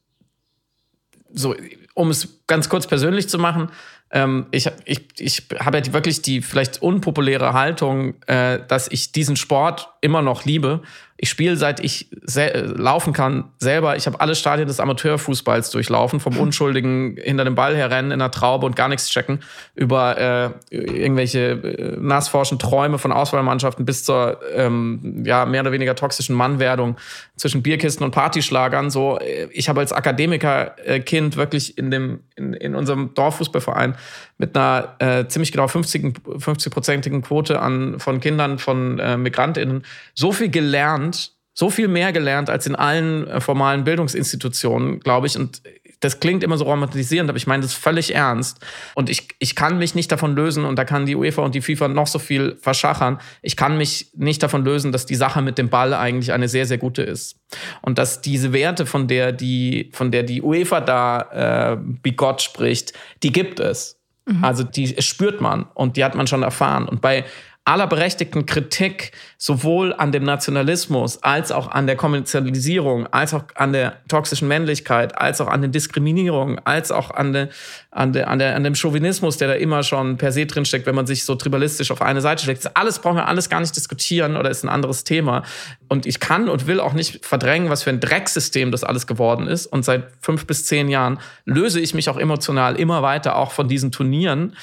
so, um es ganz kurz persönlich zu machen, ähm, ich, ich, ich habe ja wirklich die vielleicht unpopuläre Haltung, äh, dass ich diesen Sport immer noch liebe ich spiele seit ich laufen kann selber. Ich habe alle Stadien des Amateurfußballs durchlaufen, vom Unschuldigen hinter dem Ball herrennen in der Traube und gar nichts checken, über äh, irgendwelche äh, nassforschen Träume von Auswahlmannschaften bis zur ähm, ja mehr oder weniger toxischen Mannwerdung zwischen Bierkisten und Partyschlagern. So, äh, ich habe als Akademikerkind wirklich in dem in, in unserem Dorffußballverein mit einer äh, ziemlich genau 50-prozentigen Quote an, von Kindern von äh, MigrantInnen so viel gelernt, so viel mehr gelernt als in allen äh, formalen Bildungsinstitutionen, glaube ich. Und das klingt immer so romantisierend, aber ich meine das völlig ernst. Und ich, ich kann mich nicht davon lösen, und da kann die UEFA und die FIFA noch so viel verschachern, ich kann mich nicht davon lösen, dass die Sache mit dem Ball eigentlich eine sehr, sehr gute ist. Und dass diese Werte, von der die, von der die UEFA da äh, bigott spricht, die gibt es. Mhm. Also die spürt man und die hat man schon erfahren. Und bei aller berechtigten Kritik sowohl an dem Nationalismus als auch an der Kommerzialisierung, als auch an der toxischen Männlichkeit, als auch an den Diskriminierungen, als auch an, de, an, de, an, der, an dem Chauvinismus, der da immer schon per se drinsteckt, wenn man sich so tribalistisch auf eine Seite schlägt. alles brauchen wir alles gar nicht diskutieren oder ist ein anderes Thema. Und ich kann und will auch nicht verdrängen, was für ein Drecksystem das alles geworden ist. Und seit fünf bis zehn Jahren löse ich mich auch emotional immer weiter auch von diesen Turnieren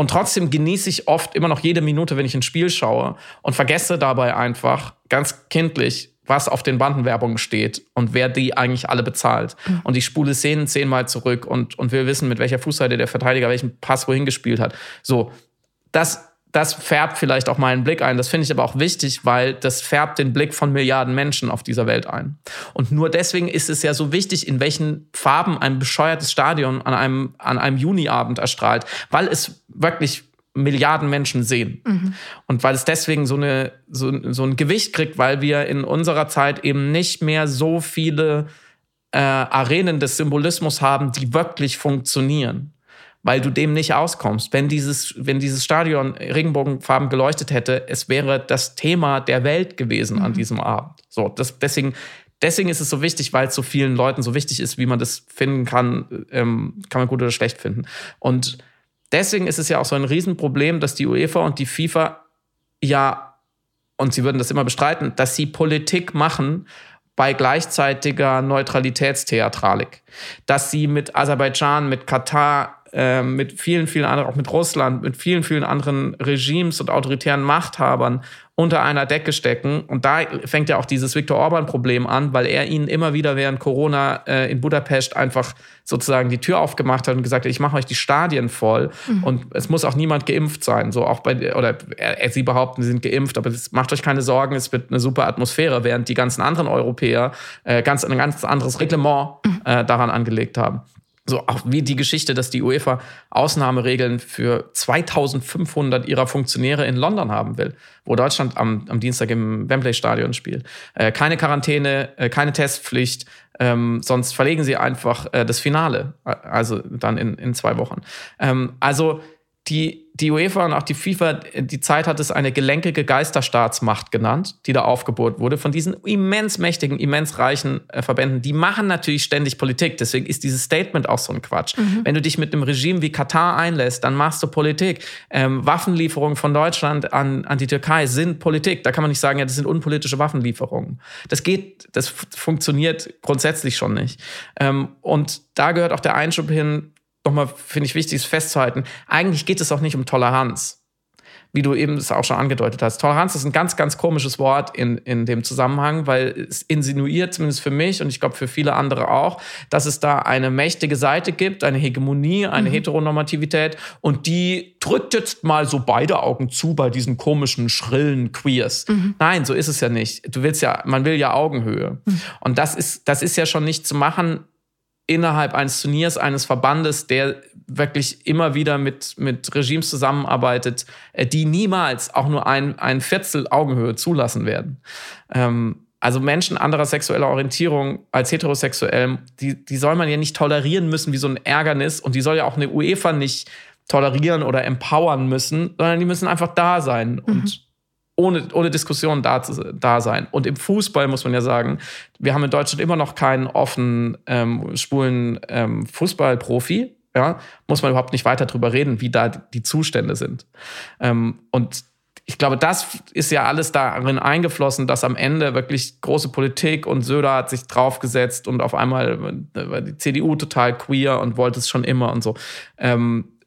und trotzdem genieße ich oft immer noch jede Minute, wenn ich ein Spiel schaue und vergesse dabei einfach ganz kindlich, was auf den Bandenwerbungen steht und wer die eigentlich alle bezahlt. Mhm. Und ich spule Szenen zehnmal zurück und, und will wissen, mit welcher Fußseite der Verteidiger welchen Pass wohin gespielt hat. So, das das färbt vielleicht auch meinen Blick ein. Das finde ich aber auch wichtig, weil das färbt den Blick von Milliarden Menschen auf dieser Welt ein. Und nur deswegen ist es ja so wichtig, in welchen Farben ein bescheuertes Stadion an einem, an einem Juniabend erstrahlt, weil es wirklich Milliarden Menschen sehen. Mhm. Und weil es deswegen so, eine, so, so ein Gewicht kriegt, weil wir in unserer Zeit eben nicht mehr so viele äh, Arenen des Symbolismus haben, die wirklich funktionieren weil du dem nicht auskommst. Wenn dieses, wenn dieses Stadion Regenbogenfarben geleuchtet hätte, es wäre das Thema der Welt gewesen mhm. an diesem Abend. So, das, deswegen, deswegen ist es so wichtig, weil es so vielen Leuten so wichtig ist, wie man das finden kann, ähm, kann man gut oder schlecht finden. Und deswegen ist es ja auch so ein Riesenproblem, dass die UEFA und die FIFA ja, und sie würden das immer bestreiten, dass sie Politik machen bei gleichzeitiger Neutralitätstheatralik. Dass sie mit Aserbaidschan, mit Katar, äh, mit vielen, vielen anderen, auch mit Russland, mit vielen, vielen anderen Regimes und autoritären Machthabern unter einer Decke stecken. Und da fängt ja auch dieses Viktor Orban-Problem an, weil er ihnen immer wieder während Corona äh, in Budapest einfach sozusagen die Tür aufgemacht hat und gesagt hat, ich mache euch die Stadien voll mhm. und es muss auch niemand geimpft sein. So auch bei, oder äh, sie behaupten, sie sind geimpft, aber das, macht euch keine Sorgen, es wird eine super Atmosphäre, während die ganzen anderen Europäer äh, ganz, ein ganz anderes Reglement mhm. äh, daran angelegt haben. So auch wie die Geschichte, dass die UEFA Ausnahmeregeln für 2500 ihrer Funktionäre in London haben will, wo Deutschland am, am Dienstag im Wembley Stadion spielt. Äh, keine Quarantäne, äh, keine Testpflicht, ähm, sonst verlegen sie einfach äh, das Finale, also dann in, in zwei Wochen. Ähm, also die, die UEFA und auch die FIFA, die Zeit hat es eine gelenkige Geisterstaatsmacht genannt, die da aufgebohrt wurde von diesen immens mächtigen, immens reichen äh, Verbänden. Die machen natürlich ständig Politik. Deswegen ist dieses Statement auch so ein Quatsch. Mhm. Wenn du dich mit einem Regime wie Katar einlässt, dann machst du Politik. Ähm, Waffenlieferungen von Deutschland an, an die Türkei sind Politik. Da kann man nicht sagen, ja, das sind unpolitische Waffenlieferungen. Das geht, das funktioniert grundsätzlich schon nicht. Ähm, und da gehört auch der Einschub hin, nochmal, finde ich, wichtig ist festzuhalten, eigentlich geht es auch nicht um Toleranz. Wie du eben es auch schon angedeutet hast. Toleranz ist ein ganz, ganz komisches Wort in, in dem Zusammenhang, weil es insinuiert, zumindest für mich und ich glaube für viele andere auch, dass es da eine mächtige Seite gibt, eine Hegemonie, eine mhm. Heteronormativität und die drückt jetzt mal so beide Augen zu bei diesen komischen, schrillen Queers. Mhm. Nein, so ist es ja nicht. Du willst ja, man will ja Augenhöhe. Mhm. Und das ist, das ist ja schon nicht zu machen, innerhalb eines Turniers, eines Verbandes, der wirklich immer wieder mit, mit Regimes zusammenarbeitet, äh, die niemals auch nur ein, ein Viertel Augenhöhe zulassen werden. Ähm, also Menschen anderer sexueller Orientierung als heterosexuell, die, die soll man ja nicht tolerieren müssen wie so ein Ärgernis und die soll ja auch eine UEFA nicht tolerieren oder empowern müssen, sondern die müssen einfach da sein mhm. und ohne, ohne Diskussion da, da sein. Und im Fußball muss man ja sagen, wir haben in Deutschland immer noch keinen offenen, ähm, schwulen ähm, Fußballprofi. Ja, muss man überhaupt nicht weiter drüber reden, wie da die Zustände sind. Ähm, und ich glaube, das ist ja alles darin eingeflossen, dass am Ende wirklich große Politik und Söder hat sich draufgesetzt und auf einmal war die CDU total queer und wollte es schon immer und so. Ähm,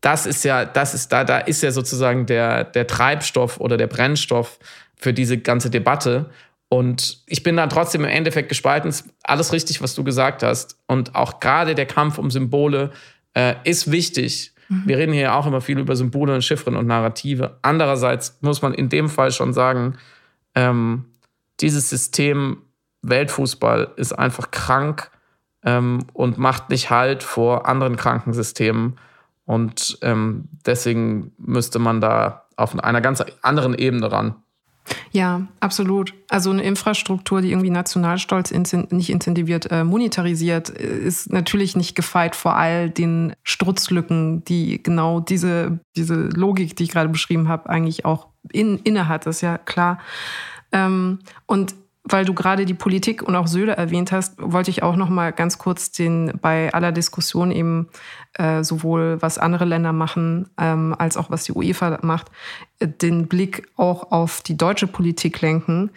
das ist ja, das ist da, da ist ja sozusagen der, der Treibstoff oder der Brennstoff für diese ganze Debatte. Und ich bin da trotzdem im Endeffekt gespalten. Alles richtig, was du gesagt hast. Und auch gerade der Kampf um Symbole äh, ist wichtig. Mhm. Wir reden hier ja auch immer viel über Symbole und Chiffren und Narrative. Andererseits muss man in dem Fall schon sagen, ähm, dieses System Weltfußball ist einfach krank ähm, und macht nicht Halt vor anderen kranken Systemen. Und ähm, deswegen müsste man da auf einer ganz anderen Ebene ran. Ja, absolut. Also eine Infrastruktur, die irgendwie Nationalstolz nicht incentiviert, äh, monetarisiert, ist natürlich nicht gefeit vor all den Strutzlücken, die genau diese, diese Logik, die ich gerade beschrieben habe, eigentlich auch in, inne hat. Das ist ja klar. Ähm, und weil du gerade die Politik und auch Söder erwähnt hast, wollte ich auch noch mal ganz kurz den bei aller Diskussion eben äh, sowohl was andere Länder machen ähm, als auch was die UEFA macht, äh, den Blick auch auf die deutsche Politik lenken,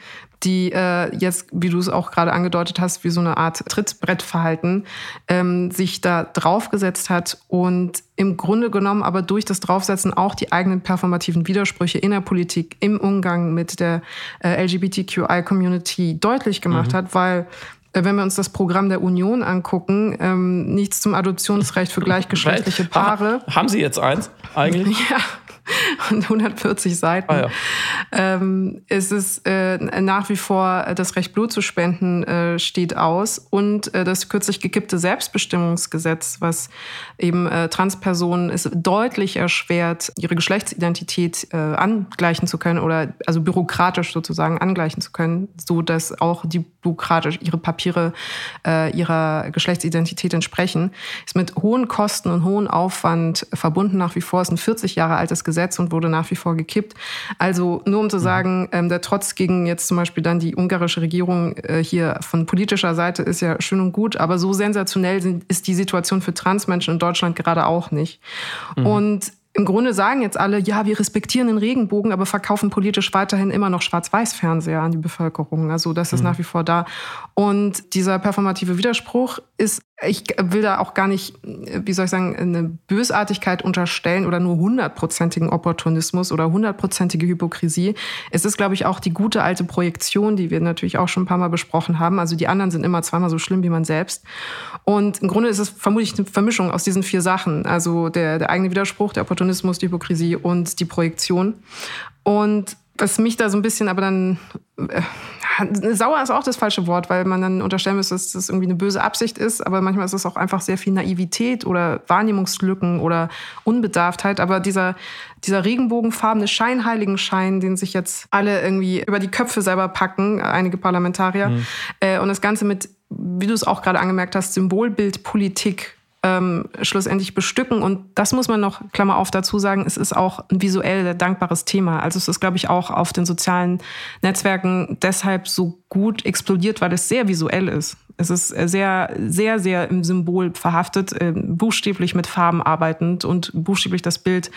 die äh, jetzt, wie du es auch gerade angedeutet hast, wie so eine Art Trittbrettverhalten ähm, sich da draufgesetzt hat und im Grunde genommen aber durch das Draufsetzen auch die eigenen performativen Widersprüche in der Politik im Umgang mit der äh, LGBTQI-Community deutlich gemacht mhm. hat, weil äh, wenn wir uns das Programm der Union angucken, ähm, nichts zum Adoptionsrecht für gleichgeschlechtliche Paare. Haben Sie jetzt eins eigentlich? Ja, und 140 Seiten. Ah, ja. ähm, es ist äh, nach wie vor das Recht, Blut zu spenden, äh, steht aus und äh, das kürzlich gekippte Selbstbestimmungsgesetz, was eben äh, Transpersonen es deutlich erschwert, ihre Geschlechtsidentität äh, angleichen zu können oder also bürokratisch sozusagen angleichen zu können, so dass auch die bürokratisch ihre Papiere äh, ihrer Geschlechtsidentität entsprechen, ist mit hohen Kosten und hohen Aufwand verbunden nach wie vor. Es ist ein 40 Jahre altes Gesetz Gesetz und wurde nach wie vor gekippt. Also nur um zu mhm. sagen, ähm, der Trotz gegen jetzt zum Beispiel dann die ungarische Regierung äh, hier von politischer Seite ist ja schön und gut, aber so sensationell sind, ist die Situation für Transmenschen in Deutschland gerade auch nicht. Mhm. Und im Grunde sagen jetzt alle, ja, wir respektieren den Regenbogen, aber verkaufen politisch weiterhin immer noch Schwarz-Weiß-Fernseher an die Bevölkerung. Also das ist mhm. nach wie vor da. Und dieser performative Widerspruch ist, ich will da auch gar nicht, wie soll ich sagen, eine Bösartigkeit unterstellen oder nur hundertprozentigen Opportunismus oder hundertprozentige Hypokrisie. Es ist, glaube ich, auch die gute alte Projektion, die wir natürlich auch schon ein paar Mal besprochen haben. Also die anderen sind immer zweimal so schlimm wie man selbst. Und im Grunde ist es vermutlich eine Vermischung aus diesen vier Sachen. Also der, der eigene Widerspruch, der Opportunismus, die Hypokrisie und die Projektion. Und was mich da so ein bisschen aber dann äh, sauer ist auch das falsche Wort, weil man dann unterstellen müsste, dass das irgendwie eine böse Absicht ist, aber manchmal ist es auch einfach sehr viel Naivität oder Wahrnehmungslücken oder Unbedarftheit. Aber dieser, dieser regenbogenfarbene Scheinheiligenschein, den sich jetzt alle irgendwie über die Köpfe selber packen, einige Parlamentarier, mhm. äh, und das Ganze mit, wie du es auch gerade angemerkt hast, Symbolbildpolitik ähm, schlussendlich bestücken. Und das muss man noch, Klammer auf, dazu sagen, es ist auch ein visuell dankbares Thema. Also es ist, glaube ich, auch auf den sozialen Netzwerken deshalb so gut explodiert, weil es sehr visuell ist. Es ist sehr, sehr, sehr im Symbol verhaftet, äh, buchstäblich mit Farben arbeitend und buchstäblich das Bild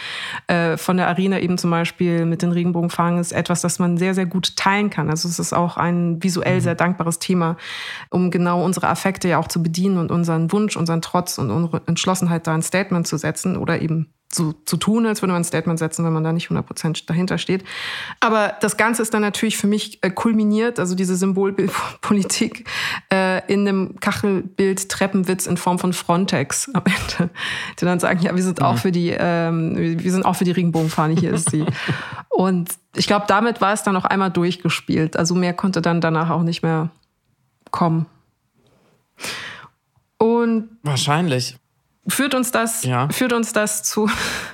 äh, von der Arena eben zum Beispiel mit den Regenbogenfahnen ist etwas, das man sehr, sehr gut teilen kann. Also es ist auch ein visuell mhm. sehr dankbares Thema, um genau unsere Affekte ja auch zu bedienen und unseren Wunsch, unseren Trotz und unsere Entschlossenheit da ein Statement zu setzen oder eben so zu tun, als würde man ein Statement setzen, wenn man da nicht 100% dahinter steht. Aber das Ganze ist dann natürlich für mich äh, kulminiert, also diese Symbolpolitik äh, in einem Kachelbild Treppenwitz in Form von Frontex am Ende, die dann sagen, ja, wir sind mhm. auch für die, ähm, wir sind auch für die Regenbogenfahne, hier ist sie. Und ich glaube, damit war es dann noch einmal durchgespielt. Also mehr konnte dann danach auch nicht mehr kommen. Und wahrscheinlich. Führt uns das, ja. führt uns das zu,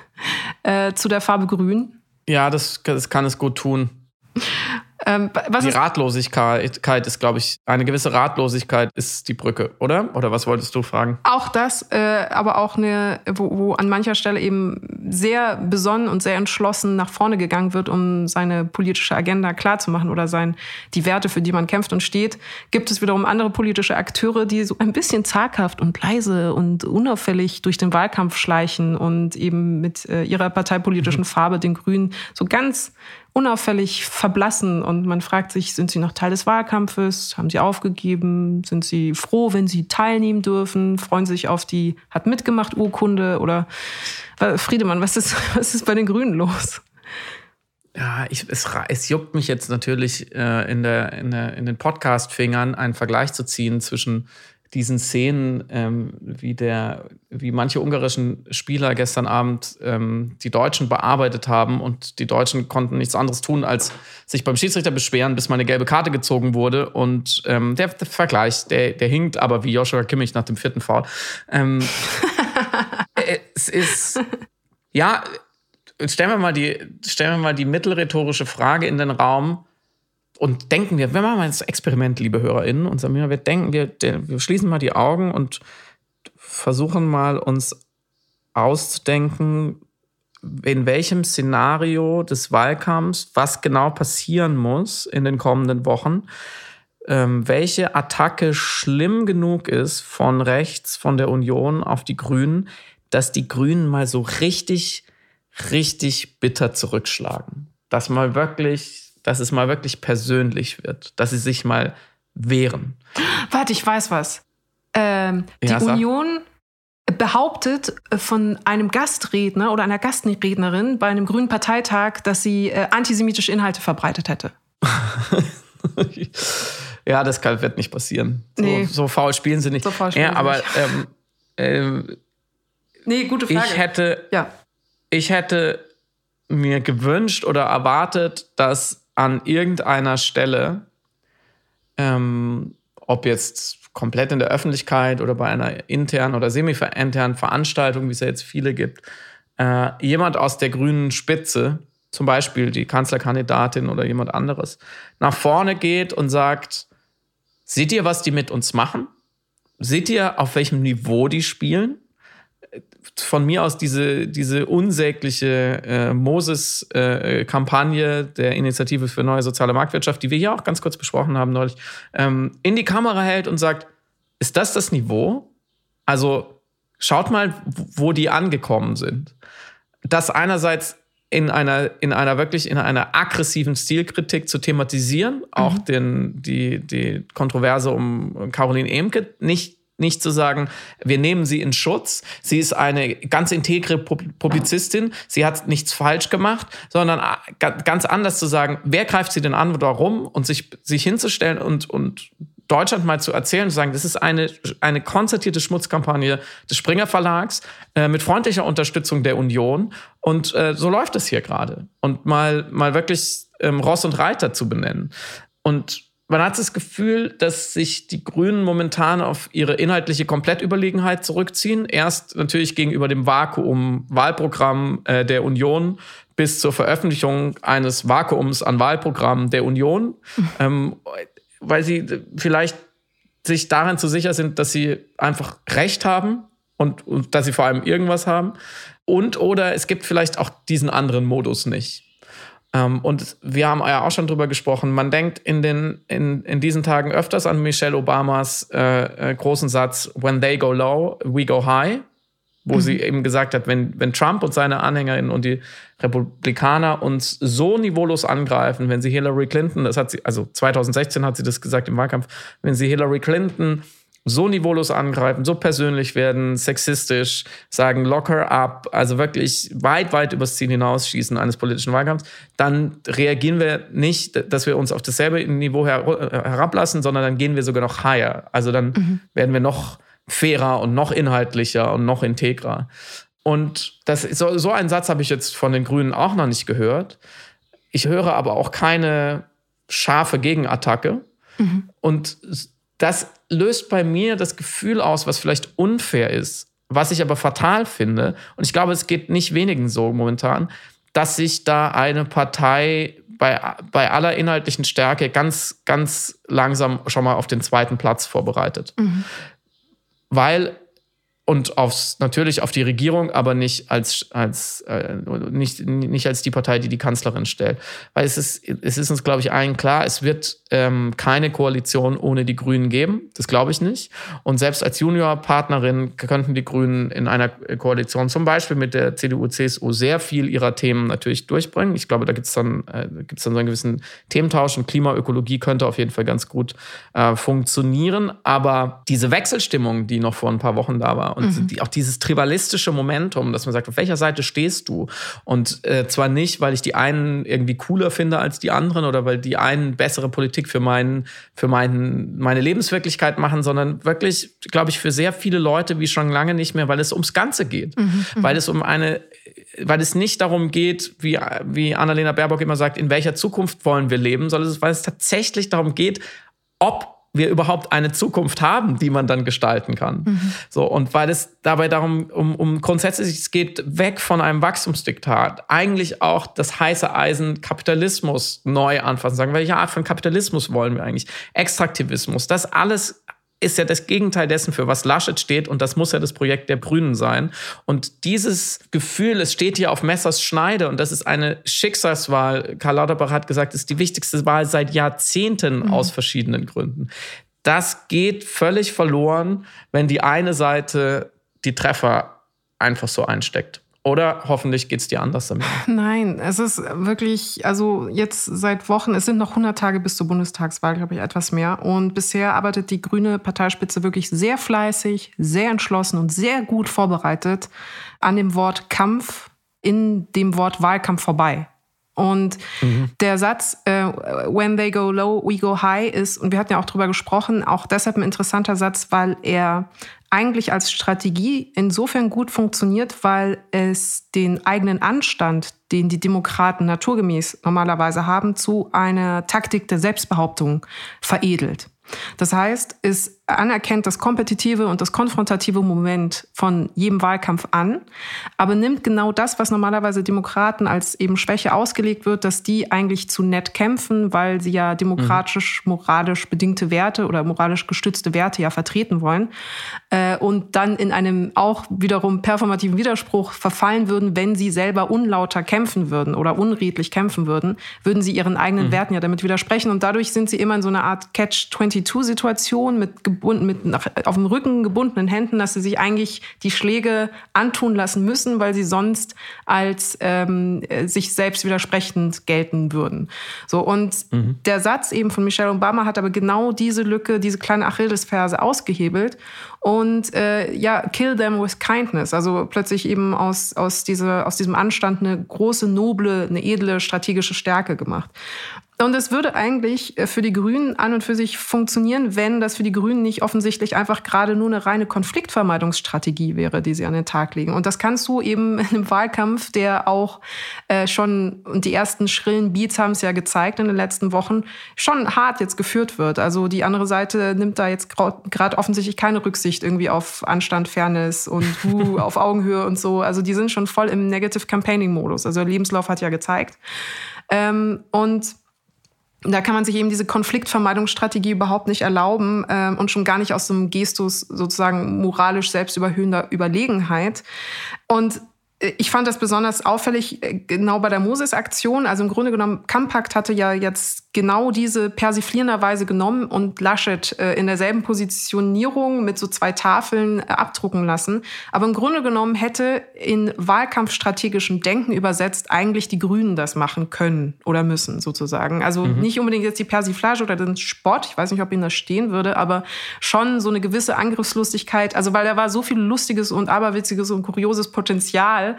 äh, zu der Farbe Grün? Ja, das, das kann es gut tun. Ähm, die Ratlosigkeit ist, glaube ich, eine gewisse Ratlosigkeit ist die Brücke, oder? Oder was wolltest du fragen? Auch das, äh, aber auch eine, wo, wo an mancher Stelle eben sehr besonnen und sehr entschlossen nach vorne gegangen wird, um seine politische Agenda klarzumachen oder sein, die Werte, für die man kämpft und steht. Gibt es wiederum andere politische Akteure, die so ein bisschen zaghaft und leise und unauffällig durch den Wahlkampf schleichen und eben mit äh, ihrer parteipolitischen mhm. Farbe, den Grünen, so ganz unauffällig verblassen und man fragt sich, sind sie noch Teil des Wahlkampfes? Haben sie aufgegeben? Sind sie froh, wenn sie teilnehmen dürfen? Freuen sie sich auf die hat mitgemacht Urkunde oder Friedemann, was ist, was ist bei den Grünen los? Ja, ich, es, es juckt mich jetzt natürlich äh, in, der, in, der, in den Podcast-Fingern, einen Vergleich zu ziehen zwischen diesen Szenen, ähm, wie, der, wie manche ungarischen Spieler gestern Abend ähm, die Deutschen bearbeitet haben und die Deutschen konnten nichts anderes tun, als sich beim Schiedsrichter beschweren, bis mal eine gelbe Karte gezogen wurde. Und ähm, der, der, Vergleich, der, der hinkt aber wie Joshua Kimmich nach dem vierten Foul. Ähm, es ist, ja, stellen wir mal die, stellen wir mal die mittelrhetorische Frage in den Raum und denken wir, wir machen mal das Experiment, liebe HörerInnen, und sagen wir, denken, wir, wir schließen mal die Augen und versuchen mal uns auszudenken, in welchem Szenario des Wahlkampfs was genau passieren muss in den kommenden Wochen, ähm, welche Attacke schlimm genug ist von rechts, von der Union auf die Grünen, dass die Grünen mal so richtig, richtig bitter zurückschlagen. Dass mal wirklich dass es mal wirklich persönlich wird, dass sie sich mal wehren. Warte, ich weiß was. Ähm, die ja, Union behauptet äh, von einem Gastredner oder einer Gastrednerin bei einem grünen Parteitag, dass sie äh, antisemitische Inhalte verbreitet hätte. ja, das kann, wird nicht passieren. So, nee. so faul spielen sie nicht. So faul spielen ja, aber ähm, ähm, nee, gute Frage. Ich hätte, ja. ich hätte mir gewünscht oder erwartet, dass an irgendeiner Stelle, ähm, ob jetzt komplett in der Öffentlichkeit oder bei einer internen oder semi-internen Veranstaltung, wie es ja jetzt viele gibt, äh, jemand aus der grünen Spitze, zum Beispiel die Kanzlerkandidatin oder jemand anderes, nach vorne geht und sagt, seht ihr, was die mit uns machen? Seht ihr, auf welchem Niveau die spielen? Von mir aus diese, diese unsägliche äh, Moses-Kampagne äh, der Initiative für neue soziale Marktwirtschaft, die wir hier auch ganz kurz besprochen haben neulich, ähm, in die Kamera hält und sagt, ist das das Niveau? Also schaut mal, wo die angekommen sind. das einerseits in einer, in einer wirklich in einer aggressiven Stilkritik zu thematisieren, auch mhm. den, die, die Kontroverse um Caroline Emke nicht nicht zu sagen, wir nehmen sie in Schutz. Sie ist eine ganz integre Publizistin. Sie hat nichts falsch gemacht, sondern ganz anders zu sagen, wer greift sie denn an, warum und sich, sich hinzustellen und, und Deutschland mal zu erzählen und zu sagen, das ist eine, eine konzertierte Schmutzkampagne des Springer Verlags äh, mit freundlicher Unterstützung der Union. Und äh, so läuft es hier gerade. Und mal, mal wirklich ähm, Ross und Reiter zu benennen. Und man hat das Gefühl, dass sich die Grünen momentan auf ihre inhaltliche Komplettüberlegenheit zurückziehen. Erst natürlich gegenüber dem Vakuum-Wahlprogramm äh, der Union bis zur Veröffentlichung eines Vakuums an Wahlprogrammen der Union. Ähm, weil sie vielleicht sich darin zu sicher sind, dass sie einfach Recht haben und, und dass sie vor allem irgendwas haben. Und oder es gibt vielleicht auch diesen anderen Modus nicht. Ähm, und wir haben ja auch schon drüber gesprochen. Man denkt in, den, in, in diesen Tagen öfters an Michelle Obamas äh, äh, großen Satz, When they go low, we go high wo mhm. sie eben gesagt hat, wenn, wenn Trump und seine Anhängerinnen und die Republikaner uns so niveaulos angreifen, wenn sie Hillary Clinton, das hat sie, also 2016 hat sie das gesagt im Wahlkampf, wenn sie Hillary Clinton so niveaulos angreifen, so persönlich werden, sexistisch, sagen locker up, also wirklich weit, weit übers Ziel hinausschießen eines politischen Wahlkampfs, dann reagieren wir nicht, dass wir uns auf dasselbe Niveau herablassen, sondern dann gehen wir sogar noch higher. Also dann mhm. werden wir noch fairer und noch inhaltlicher und noch integrer. Und das, so, so einen Satz habe ich jetzt von den Grünen auch noch nicht gehört. Ich höre aber auch keine scharfe Gegenattacke. Mhm. Und das löst bei mir das Gefühl aus, was vielleicht unfair ist, was ich aber fatal finde. Und ich glaube, es geht nicht wenigen so momentan, dass sich da eine Partei bei, bei aller inhaltlichen Stärke ganz, ganz langsam schon mal auf den zweiten Platz vorbereitet. Mhm weil und aufs, natürlich auf die Regierung, aber nicht als, als, äh, nicht, nicht als die Partei, die die Kanzlerin stellt. Weil es ist, es ist uns, glaube ich, allen klar, es wird ähm, keine Koalition ohne die Grünen geben. Das glaube ich nicht. Und selbst als Juniorpartnerin könnten die Grünen in einer Koalition zum Beispiel mit der CDU, CSU sehr viel ihrer Themen natürlich durchbringen. Ich glaube, da gibt es dann, äh, dann so einen gewissen Thementausch und Klimaökologie könnte auf jeden Fall ganz gut äh, funktionieren. Aber diese Wechselstimmung, die noch vor ein paar Wochen da war und mhm. auch dieses tribalistische Momentum, dass man sagt, auf welcher Seite stehst du? Und äh, zwar nicht, weil ich die einen irgendwie cooler finde als die anderen oder weil die einen bessere Politik Politik für, meinen, für meinen, meine Lebenswirklichkeit machen, sondern wirklich, glaube ich, für sehr viele Leute wie schon lange nicht mehr, weil es ums Ganze geht. Mhm, mhm, weil es um eine, weil es nicht darum geht, wie, wie Annalena Baerbock immer sagt, in welcher Zukunft wollen wir leben, sondern weil es tatsächlich darum geht, ob wir überhaupt eine Zukunft haben, die man dann gestalten kann. Mhm. So, und weil es dabei darum, um, um grundsätzlich, es geht weg von einem Wachstumsdiktat, eigentlich auch das heiße Eisen Kapitalismus neu anfassen, sagen, welche Art von Kapitalismus wollen wir eigentlich? Extraktivismus, das alles ist ja das Gegenteil dessen, für was Laschet steht. Und das muss ja das Projekt der Grünen sein. Und dieses Gefühl, es steht hier auf Messers Schneide und das ist eine Schicksalswahl. Karl Lauterbach hat gesagt, es ist die wichtigste Wahl seit Jahrzehnten mhm. aus verschiedenen Gründen. Das geht völlig verloren, wenn die eine Seite die Treffer einfach so einsteckt. Oder hoffentlich geht es dir anders damit? Nein, es ist wirklich, also jetzt seit Wochen, es sind noch 100 Tage bis zur Bundestagswahl, glaube ich, etwas mehr. Und bisher arbeitet die grüne Parteispitze wirklich sehr fleißig, sehr entschlossen und sehr gut vorbereitet an dem Wort Kampf in dem Wort Wahlkampf vorbei. Und mhm. der Satz, äh, when they go low, we go high, ist, und wir hatten ja auch drüber gesprochen, auch deshalb ein interessanter Satz, weil er eigentlich als Strategie insofern gut funktioniert, weil es den eigenen Anstand, den die Demokraten naturgemäß normalerweise haben, zu einer Taktik der Selbstbehauptung veredelt. Das heißt, es anerkennt das kompetitive und das konfrontative Moment von jedem Wahlkampf an, aber nimmt genau das, was normalerweise Demokraten als eben Schwäche ausgelegt wird, dass die eigentlich zu nett kämpfen, weil sie ja demokratisch, moralisch bedingte Werte oder moralisch gestützte Werte ja vertreten wollen äh, und dann in einem auch wiederum performativen Widerspruch verfallen würden, wenn sie selber unlauter kämpfen würden oder unredlich kämpfen würden, würden sie ihren eigenen mhm. Werten ja damit widersprechen und dadurch sind sie immer in so einer Art Catch-22-Situation mit gebunden, mit nach, auf dem Rücken gebundenen Händen, dass sie sich eigentlich die Schläge antun lassen müssen, weil sie sonst als ähm, sich selbst widersprechend gelten würden. So und mhm. der Satz eben von Michelle Obama hat aber genau diese Lücke, diese kleine Achillesferse ausgehebelt und äh, ja, kill them with kindness. Also plötzlich eben aus, aus, diese, aus diesem Anstand eine große, noble, eine edle strategische Stärke gemacht. Und es würde eigentlich äh, für die Grünen an und für sich funktionieren, wenn das für die Grünen nicht offensichtlich einfach gerade nur eine reine Konfliktvermeidungsstrategie wäre, die sie an den Tag legen. Und das kannst du eben in einem Wahlkampf, der auch äh, schon, und die ersten schrillen Beats haben es ja gezeigt in den letzten Wochen, schon hart jetzt geführt wird. Also die andere Seite nimmt da jetzt gerade offensichtlich keine Rücksicht irgendwie auf Anstand, Fairness und uh, auf Augenhöhe und so. Also die sind schon voll im Negative Campaigning-Modus. Also Lebenslauf hat ja gezeigt. Ähm, und da kann man sich eben diese Konfliktvermeidungsstrategie überhaupt nicht erlauben ähm, und schon gar nicht aus so einem Gestus sozusagen moralisch selbstüberhöhender Überlegenheit. Und ich fand das besonders auffällig, äh, genau bei der Moses-Aktion. Also im Grunde genommen, Kampakt hatte ja jetzt genau diese persiflierenderweise genommen und Laschet äh, in derselben Positionierung mit so zwei Tafeln äh, abdrucken lassen. Aber im Grunde genommen hätte in wahlkampfstrategischem Denken übersetzt eigentlich die Grünen das machen können oder müssen sozusagen. Also mhm. nicht unbedingt jetzt die Persiflage oder den Spott, ich weiß nicht, ob Ihnen das stehen würde, aber schon so eine gewisse Angriffslustigkeit. Also weil da war so viel lustiges und aberwitziges und kurioses Potenzial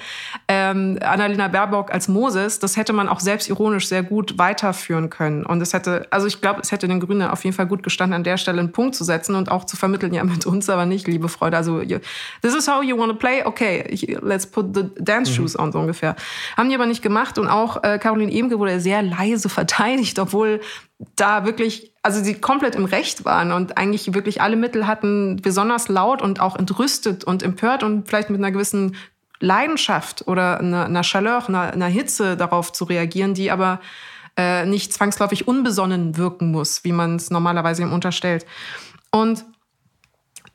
ähm, Annalena Baerbock als Moses, das hätte man auch selbstironisch sehr gut weiterführen können. Und es hätte, also ich glaube, es hätte den Grünen auf jeden Fall gut gestanden, an der Stelle einen Punkt zu setzen und auch zu vermitteln, ja, mit uns aber nicht, liebe Freude. Also, this is how you want to play? Okay, let's put the dance mhm. shoes on, so ungefähr. Haben die aber nicht gemacht und auch äh, Caroline Emke wurde sehr leise verteidigt, obwohl da wirklich, also sie komplett im Recht waren und eigentlich wirklich alle Mittel hatten, besonders laut und auch entrüstet und empört und vielleicht mit einer gewissen Leidenschaft oder einer, einer Chaleur, einer, einer Hitze darauf zu reagieren, die aber äh, nicht zwangsläufig unbesonnen wirken muss, wie man es normalerweise ihm unterstellt. Und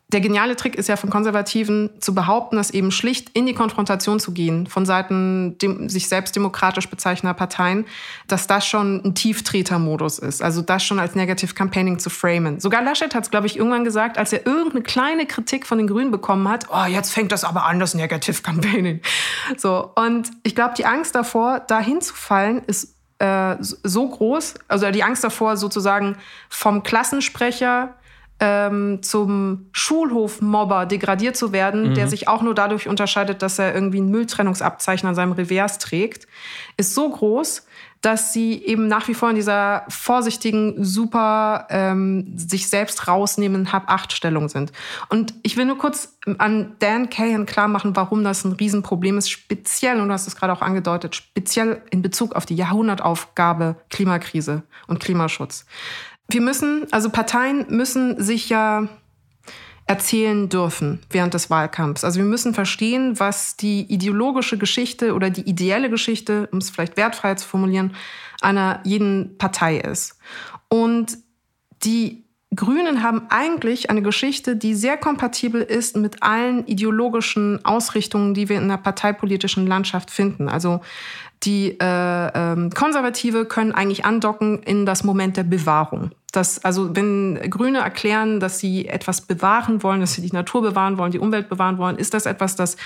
der geniale Trick ist ja von Konservativen zu behaupten, dass eben schlicht in die Konfrontation zu gehen von Seiten dem, sich selbst demokratisch bezeichnender Parteien, dass das schon ein Tieftretermodus ist. Also das schon als Negative Campaigning zu framen. Sogar Laschet hat es, glaube ich, irgendwann gesagt, als er irgendeine kleine Kritik von den Grünen bekommen hat, oh, jetzt fängt das aber an, das Negative Campaigning. So, und ich glaube, die Angst davor, da hinzufallen, ist äh, so groß, also die Angst davor, sozusagen vom Klassensprecher ähm, zum Schulhofmobber degradiert zu werden, mhm. der sich auch nur dadurch unterscheidet, dass er irgendwie ein Mülltrennungsabzeichen an seinem Revers trägt, ist so groß, dass sie eben nach wie vor in dieser vorsichtigen, super ähm, sich selbst rausnehmen Hab-Acht-Stellung sind. Und ich will nur kurz an Dan Cahan klar machen, warum das ein Riesenproblem ist, speziell, und du hast es gerade auch angedeutet, speziell in Bezug auf die Jahrhundertaufgabe Klimakrise und Klimaschutz wir müssen, also Parteien müssen sich ja erzählen dürfen während des Wahlkampfs. Also wir müssen verstehen, was die ideologische Geschichte oder die ideelle Geschichte, um es vielleicht wertfrei zu formulieren, einer jeden Partei ist. Und die Grünen haben eigentlich eine Geschichte, die sehr kompatibel ist mit allen ideologischen Ausrichtungen, die wir in der parteipolitischen Landschaft finden. Also die äh, äh, Konservative können eigentlich andocken in das Moment der Bewahrung. Das, also wenn Grüne erklären, dass sie etwas bewahren wollen, dass sie die Natur bewahren wollen, die Umwelt bewahren wollen, ist das etwas, das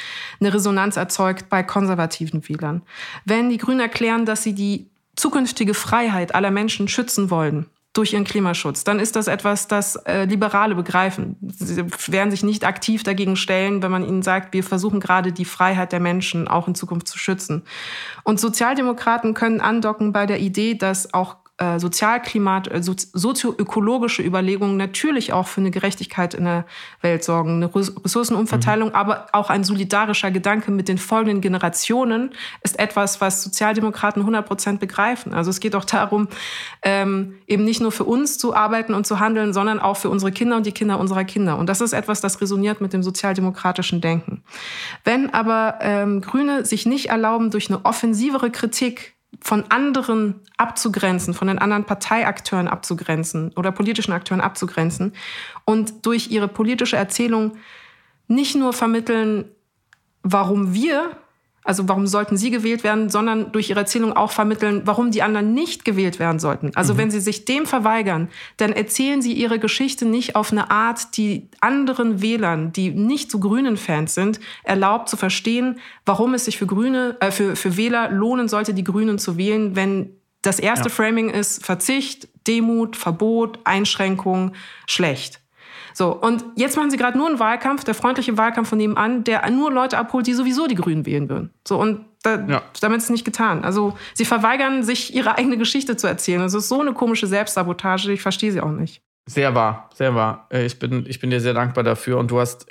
eine Resonanz erzeugt bei konservativen Wählern. Wenn die Grünen erklären, dass sie die zukünftige Freiheit aller Menschen schützen wollen, durch ihren Klimaschutz, dann ist das etwas, das äh, Liberale begreifen. Sie werden sich nicht aktiv dagegen stellen, wenn man ihnen sagt, wir versuchen gerade die Freiheit der Menschen auch in Zukunft zu schützen. Und Sozialdemokraten können andocken bei der Idee, dass auch äh, Sozialklimat, äh, sozioökologische Überlegungen natürlich auch für eine Gerechtigkeit in der Welt sorgen, eine Ressourcenumverteilung, mhm. aber auch ein solidarischer Gedanke mit den folgenden Generationen ist etwas, was Sozialdemokraten 100 Prozent begreifen. Also es geht auch darum, ähm, eben nicht nur für uns zu arbeiten und zu handeln, sondern auch für unsere Kinder und die Kinder unserer Kinder. Und das ist etwas, das resoniert mit dem sozialdemokratischen Denken. Wenn aber ähm, Grüne sich nicht erlauben, durch eine offensivere Kritik von anderen abzugrenzen, von den anderen Parteiakteuren abzugrenzen oder politischen Akteuren abzugrenzen und durch ihre politische Erzählung nicht nur vermitteln, warum wir also warum sollten sie gewählt werden, sondern durch ihre Erzählung auch vermitteln, warum die anderen nicht gewählt werden sollten. Also mhm. wenn sie sich dem verweigern, dann erzählen sie ihre Geschichte nicht auf eine Art, die anderen Wählern, die nicht so grünen Fans sind, erlaubt zu verstehen, warum es sich für Grüne, äh, für, für Wähler lohnen sollte, die Grünen zu wählen, wenn das erste ja. Framing ist Verzicht, Demut, Verbot, Einschränkung, schlecht. So, und jetzt machen sie gerade nur einen Wahlkampf, der freundliche Wahlkampf von nebenan, der nur Leute abholt, die sowieso die Grünen wählen würden. So, und da, ja. damit ist es nicht getan. Also sie verweigern sich, ihre eigene Geschichte zu erzählen. Das ist so eine komische Selbstsabotage, ich verstehe sie auch nicht. Sehr wahr, sehr wahr. Äh, ich bin, ich bin dir sehr dankbar dafür. Und du hast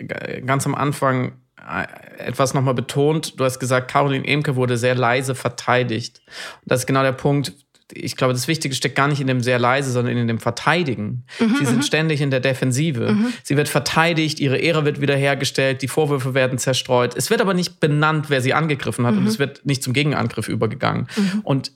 ganz am Anfang äh, etwas nochmal betont. Du hast gesagt, Caroline Emke wurde sehr leise verteidigt. Und das ist genau der Punkt ich glaube, das Wichtige steckt gar nicht in dem sehr leise, sondern in dem Verteidigen. Mhm, sie sind mhm. ständig in der Defensive. Mhm. Sie wird verteidigt, ihre Ehre wird wiederhergestellt, die Vorwürfe werden zerstreut. Es wird aber nicht benannt, wer sie angegriffen hat mhm. und es wird nicht zum Gegenangriff übergegangen. Mhm. Und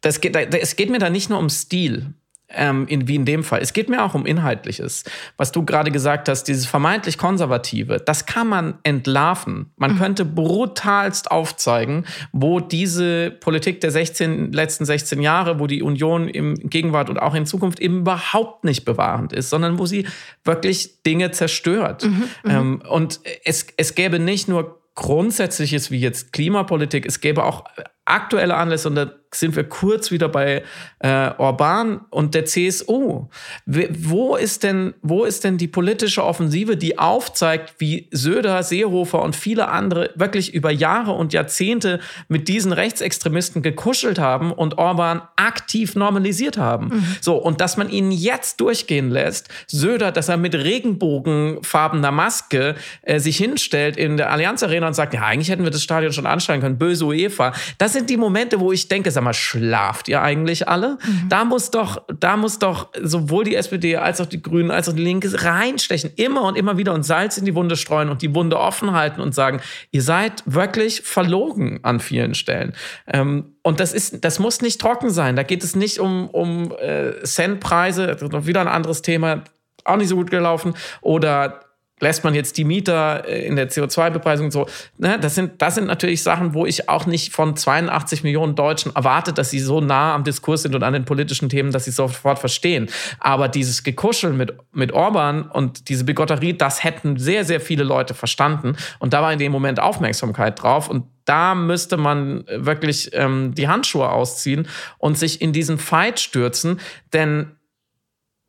das geht, es geht mir da nicht nur um Stil ähm, in, wie in dem Fall. Es geht mir auch um Inhaltliches. Was du gerade gesagt hast, dieses vermeintlich Konservative, das kann man entlarven. Man mhm. könnte brutalst aufzeigen, wo diese Politik der 16, letzten 16 Jahre, wo die Union im Gegenwart und auch in Zukunft eben überhaupt nicht bewahrend ist, sondern wo sie wirklich Dinge zerstört. Mhm, mhm. ähm, und es, es gäbe nicht nur Grundsätzliches wie jetzt Klimapolitik, es gäbe auch aktuelle Anlässe und da sind wir kurz wieder bei äh, Orban und der CSU. Wo ist denn, wo ist denn die politische Offensive, die aufzeigt, wie Söder, Seehofer und viele andere wirklich über Jahre und Jahrzehnte mit diesen Rechtsextremisten gekuschelt haben und Orban aktiv normalisiert haben? Mhm. So, und dass man ihn jetzt durchgehen lässt, Söder, dass er mit regenbogenfarbener Maske äh, sich hinstellt in der Allianz Arena und sagt, ja, eigentlich hätten wir das Stadion schon ansteigen können, böse UEFA. Das sind die Momente, wo ich denke, sag mal, schlaft ihr eigentlich alle? Mhm. Da muss doch, da muss doch sowohl die SPD als auch die Grünen als auch die Linke reinstechen, immer und immer wieder und Salz in die Wunde streuen und die Wunde offen halten und sagen, ihr seid wirklich verlogen an vielen Stellen. Ähm, und das ist, das muss nicht trocken sein. Da geht es nicht um, um äh, Centpreise, wieder ein anderes Thema, auch nicht so gut gelaufen. Oder lässt man jetzt die Mieter äh, in der CO2-Bepreisung so. Ne, das, sind, das sind natürlich Sachen, wo ich auch nicht von 82 Millionen Deutschen erwarte, dass sie so nah am Diskurs sind und an den politischen Themen, dass sie sofort verstehen. Aber dieses Gekuschel mit, mit Orban und diese Bigotterie, das hätten sehr, sehr viele Leute verstanden. Und da war in dem Moment Aufmerksamkeit drauf. Und da müsste man wirklich ähm, die Handschuhe ausziehen und sich in diesen Fight stürzen. Denn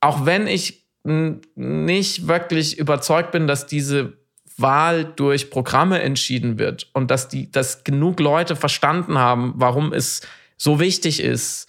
auch wenn ich nicht wirklich überzeugt bin, dass diese Wahl durch Programme entschieden wird und dass die, dass genug Leute verstanden haben, warum es so wichtig ist,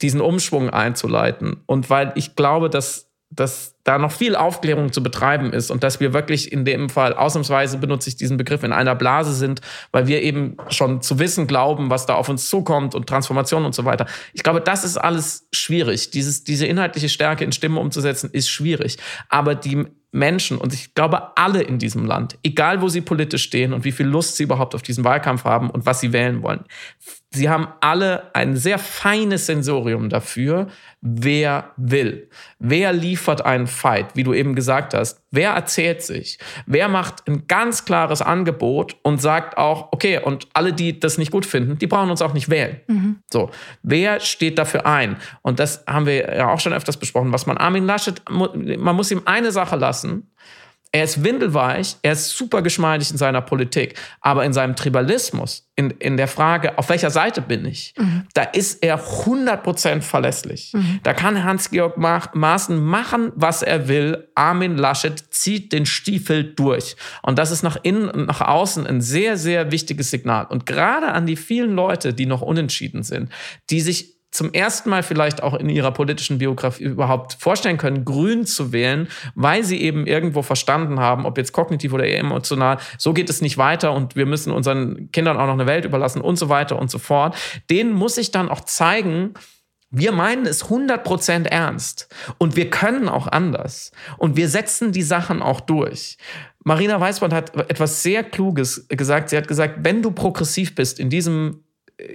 diesen Umschwung einzuleiten. Und weil ich glaube, dass dass da noch viel Aufklärung zu betreiben ist und dass wir wirklich in dem Fall, ausnahmsweise benutze ich diesen Begriff, in einer Blase sind, weil wir eben schon zu wissen glauben, was da auf uns zukommt und Transformation und so weiter. Ich glaube, das ist alles schwierig. Dieses, diese inhaltliche Stärke in Stimme umzusetzen, ist schwierig. Aber die Menschen, und ich glaube alle in diesem Land, egal wo sie politisch stehen und wie viel Lust sie überhaupt auf diesen Wahlkampf haben und was sie wählen wollen, sie haben alle ein sehr feines Sensorium dafür, wer will. Wer liefert einen Fight, wie du eben gesagt hast. Wer erzählt sich? Wer macht ein ganz klares Angebot und sagt auch, okay, und alle, die das nicht gut finden, die brauchen uns auch nicht wählen. Mhm. So, wer steht dafür ein? Und das haben wir ja auch schon öfters besprochen, was man Armin Laschet, man muss ihm eine Sache lassen. Er ist windelweich, er ist super geschmeidig in seiner Politik, aber in seinem Tribalismus, in, in der Frage, auf welcher Seite bin ich, mhm. da ist er 100% verlässlich. Mhm. Da kann Hans-Georg Maaßen machen, was er will. Armin Laschet zieht den Stiefel durch. Und das ist nach innen und nach außen ein sehr, sehr wichtiges Signal. Und gerade an die vielen Leute, die noch unentschieden sind, die sich zum ersten Mal vielleicht auch in ihrer politischen Biografie überhaupt vorstellen können, grün zu wählen, weil sie eben irgendwo verstanden haben, ob jetzt kognitiv oder emotional, so geht es nicht weiter und wir müssen unseren Kindern auch noch eine Welt überlassen und so weiter und so fort. Denen muss ich dann auch zeigen, wir meinen es 100% ernst und wir können auch anders und wir setzen die Sachen auch durch. Marina Weißband hat etwas sehr Kluges gesagt. Sie hat gesagt, wenn du progressiv bist in diesem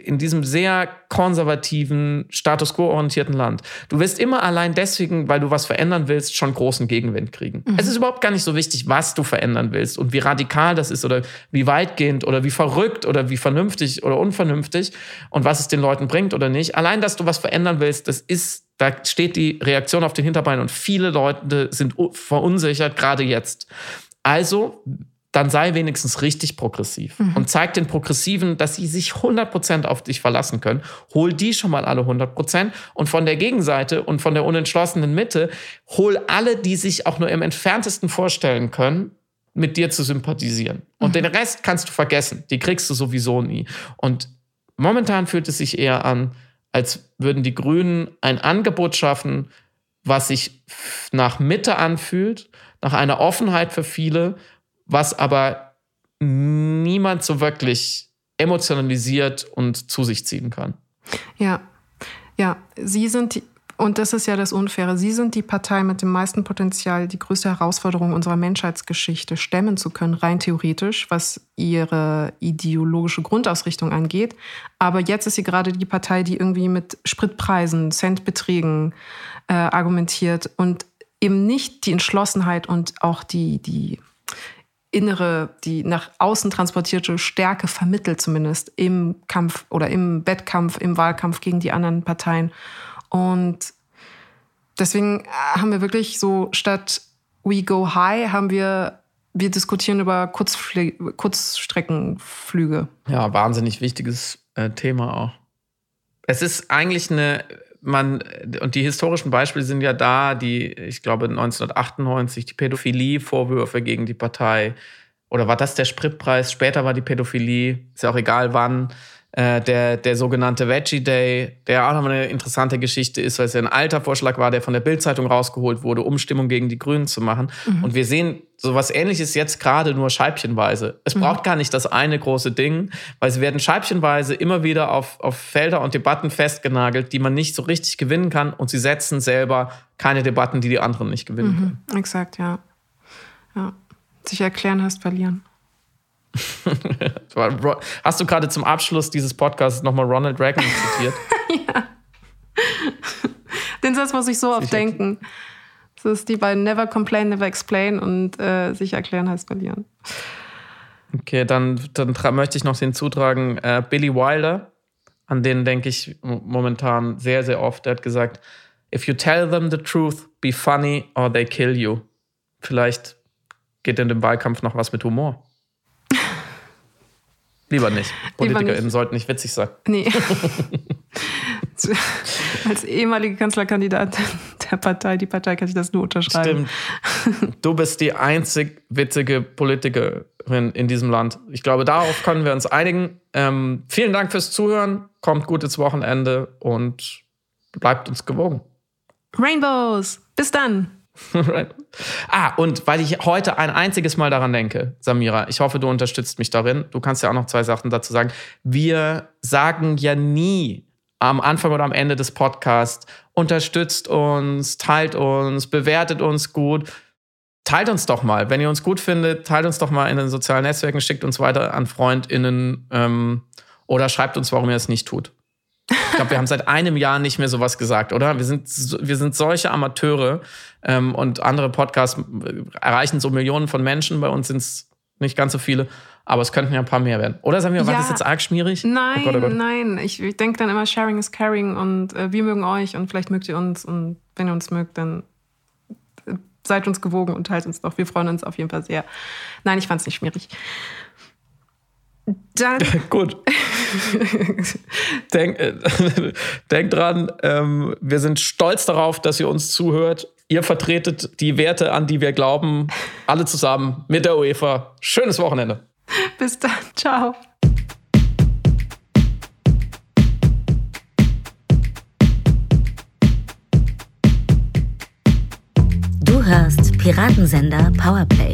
in diesem sehr konservativen, Status quo-orientierten Land. Du wirst immer allein deswegen, weil du was verändern willst, schon großen Gegenwind kriegen. Mhm. Es ist überhaupt gar nicht so wichtig, was du verändern willst und wie radikal das ist oder wie weitgehend oder wie verrückt oder wie vernünftig oder unvernünftig und was es den Leuten bringt oder nicht. Allein, dass du was verändern willst, das ist, da steht die Reaktion auf den Hinterbeinen und viele Leute sind verunsichert, gerade jetzt. Also dann sei wenigstens richtig progressiv mhm. und zeig den Progressiven, dass sie sich 100% auf dich verlassen können. Hol die schon mal alle 100% und von der Gegenseite und von der unentschlossenen Mitte hol alle, die sich auch nur im entferntesten vorstellen können, mit dir zu sympathisieren. Und mhm. den Rest kannst du vergessen. Die kriegst du sowieso nie. Und momentan fühlt es sich eher an, als würden die Grünen ein Angebot schaffen, was sich nach Mitte anfühlt, nach einer Offenheit für viele was aber niemand so wirklich emotionalisiert und zu sich ziehen kann. Ja, ja, Sie sind die, und das ist ja das Unfaire, Sie sind die Partei mit dem meisten Potenzial, die größte Herausforderung unserer Menschheitsgeschichte stemmen zu können, rein theoretisch, was Ihre ideologische Grundausrichtung angeht. Aber jetzt ist sie gerade die Partei, die irgendwie mit Spritpreisen, Centbeträgen äh, argumentiert und eben nicht die Entschlossenheit und auch die, die innere, die nach außen transportierte Stärke vermittelt, zumindest im Kampf oder im Wettkampf, im Wahlkampf gegen die anderen Parteien. Und deswegen haben wir wirklich so statt We Go High haben wir wir diskutieren über Kurzfl Kurzstreckenflüge. Ja, wahnsinnig wichtiges äh, Thema auch. Es ist eigentlich eine man, und die historischen Beispiele sind ja da, die, ich glaube, 1998, die Pädophilie-Vorwürfe gegen die Partei. Oder war das der Spritpreis? Später war die Pädophilie, ist ja auch egal wann. Äh, der, der sogenannte Veggie Day, der auch noch eine interessante Geschichte ist, weil es ja ein alter Vorschlag war, der von der Bildzeitung rausgeholt wurde, um Stimmung gegen die Grünen zu machen. Mhm. Und wir sehen sowas ähnliches jetzt gerade nur scheibchenweise. Es mhm. braucht gar nicht das eine große Ding, weil sie werden scheibchenweise immer wieder auf, auf Felder und Debatten festgenagelt, die man nicht so richtig gewinnen kann. Und sie setzen selber keine Debatten, die die anderen nicht gewinnen mhm. können. Exakt, ja. ja. Sich erklären heißt verlieren. Hast du gerade zum Abschluss dieses Podcasts nochmal Ronald Reagan zitiert? ja. Den Satz muss ich so oft Sicher. denken. Das ist die bei Never Complain, Never Explain und äh, sich erklären heißt verlieren. Okay, dann, dann möchte ich noch hinzutragen, äh, Billy Wilder, an den denke ich momentan sehr, sehr oft. Der hat gesagt, if you tell them the truth, be funny or they kill you. Vielleicht geht in dem Wahlkampf noch was mit Humor. Lieber nicht. PolitikerInnen sollten nicht witzig sein. Nee. Als ehemalige Kanzlerkandidatin der Partei, die Partei kann ich das nur unterschreiben. Stimmt. Du bist die einzig witzige Politikerin in diesem Land. Ich glaube, darauf können wir uns einigen. Ähm, vielen Dank fürs Zuhören. Kommt gut ins Wochenende und bleibt uns gewogen. Rainbows. Bis dann. ah, und weil ich heute ein einziges Mal daran denke, Samira, ich hoffe, du unterstützt mich darin. Du kannst ja auch noch zwei Sachen dazu sagen. Wir sagen ja nie am Anfang oder am Ende des Podcasts, unterstützt uns, teilt uns, bewertet uns gut. Teilt uns doch mal. Wenn ihr uns gut findet, teilt uns doch mal in den sozialen Netzwerken, schickt uns weiter an FreundInnen ähm, oder schreibt uns, warum ihr es nicht tut. Ich glaube, wir haben seit einem Jahr nicht mehr sowas gesagt, oder? Wir sind, wir sind solche Amateure ähm, und andere Podcasts erreichen so Millionen von Menschen. Bei uns sind es nicht ganz so viele, aber es könnten ja ein paar mehr werden. Oder sagen wir, ja. war das jetzt arg schmierig? Nein, oh Gott, oh Gott. nein. Ich, ich denke dann immer, Sharing is Caring und äh, wir mögen euch und vielleicht mögt ihr uns und wenn ihr uns mögt, dann äh, seid uns gewogen und teilt uns doch. Wir freuen uns auf jeden Fall sehr. Nein, ich fand es nicht schwierig. Dann. Gut. denk, äh, denk dran, ähm, wir sind stolz darauf, dass ihr uns zuhört. Ihr vertretet die Werte, an die wir glauben, alle zusammen mit der UEFA. Schönes Wochenende. Bis dann. Ciao. Du hörst Piratensender Powerplay.